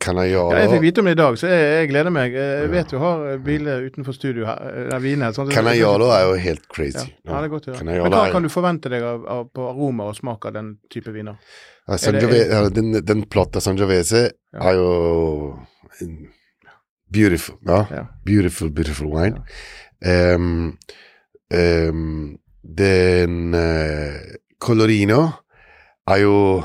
Canaiolo Ja, jeg fikk vite om det i dag, så jeg, jeg gleder meg. Jeg Ja. vet du har biler utenfor studio her, det er kan jeg gjøre det er jo helt crazy. ja, det er godt å høre. Men hva kan du forvente deg av, av, på aroma og smak av den type viner? Ja, ja, den, den San Sangiovese Ja. er jo beautiful. Ja. Beautiful, beautiful wine. Um, um, den uh, Colorino er jo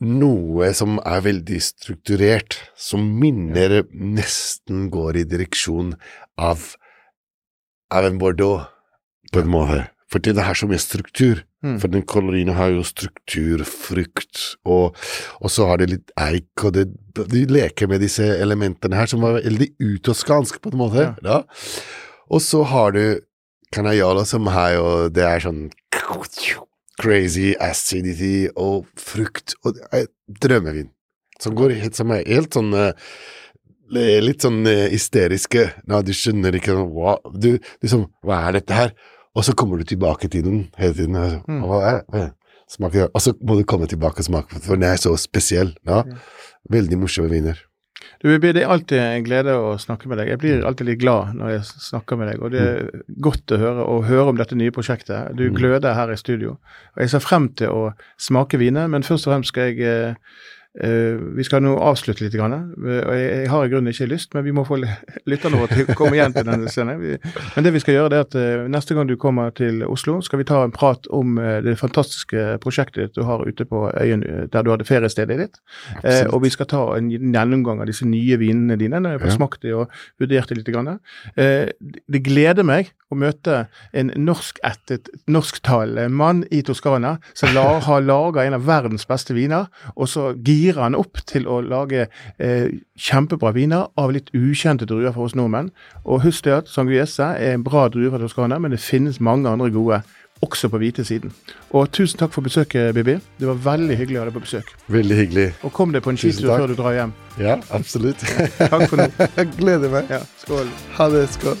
noe som er veldig strukturert, som minner nesten går i direksjon av av en Bordeaux, på en måte. For det er så mye struktur. Mm. For den kolorien har jo struktur, frukt, og, og så har det litt eik, og det, de leker med disse elementene her, som var veldig utoskansk, på en måte. Ja. Ja. Og så har du canayala, som er jo Det er sånn crazy acidity og frukt, og det er drømmevin. Som går helt, som er helt sånn eh, Litt sånn eh, hysteriske. Ja, du skjønner ikke hva du, liksom, Hva er dette her? Og så kommer du tilbake til den hele tiden. Mm. Og så må du komme tilbake og smake, for den er så spesiell. Ja. Veldig morsomme viner. Du, det er alltid en glede å snakke med deg. Jeg blir alltid litt glad når jeg snakker med deg. Og det er godt å høre, å høre om dette nye prosjektet. Du Mm. gløder her i studio. Og jeg ser frem til å smake viner, men først og fremst skal jeg eh, Vi skal nå avslutte litt. Grann. Eh, og jeg, har i grunnen ikke lyst, men vi må få lytterne våre til å komme igjen til denne scenen. Vi, men det vi skal gjøre, det er at eh, neste gang du kommer til Oslo, skal vi ta en prat om eh, det fantastiske prosjektet du har ute på øyen eh, der du hadde feriestedet ditt. Eh, Absolutt. og vi skal ta en gjennomgang av disse nye vinene dine. Når jeg har smakt de og vurdert det litt. Grann. Eh, det gleder meg å møte en norskættet, norsktalende mann i Toskana som har laga en av verdens beste viner, og så girer han opp til å lage eh, kjempebra viner av litt ukjente druer for oss nordmenn. Og husk det at sanguese er en bra drue fra Toskana, men det finnes mange andre gode også på hvite siden. Og tusen takk for besøket, Bibi. Det var veldig hyggelig å ha deg på besøk. Veldig hyggelig. Og kom deg på en skitur før du drar hjem. Ja, absolutt. Takk for nå. Gleder meg. Ja, skål. Ha det. Skål.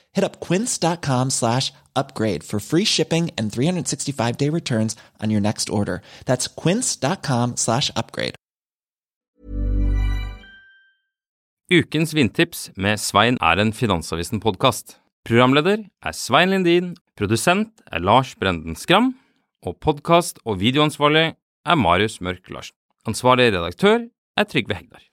Hit up quince.com slash upgrade for free shipping and 365 day returns on your next order. That's quince.com slash upgrade. Ukens vindtips med Svein er en Finansavisen-podkast. Programleder er Svein Lindin, produsent er Lars Brenden Skram, og podkast- og videoansvarlig er Marius Mørk Larsen. Ansvarlig redaktør er Trygve Hegdar.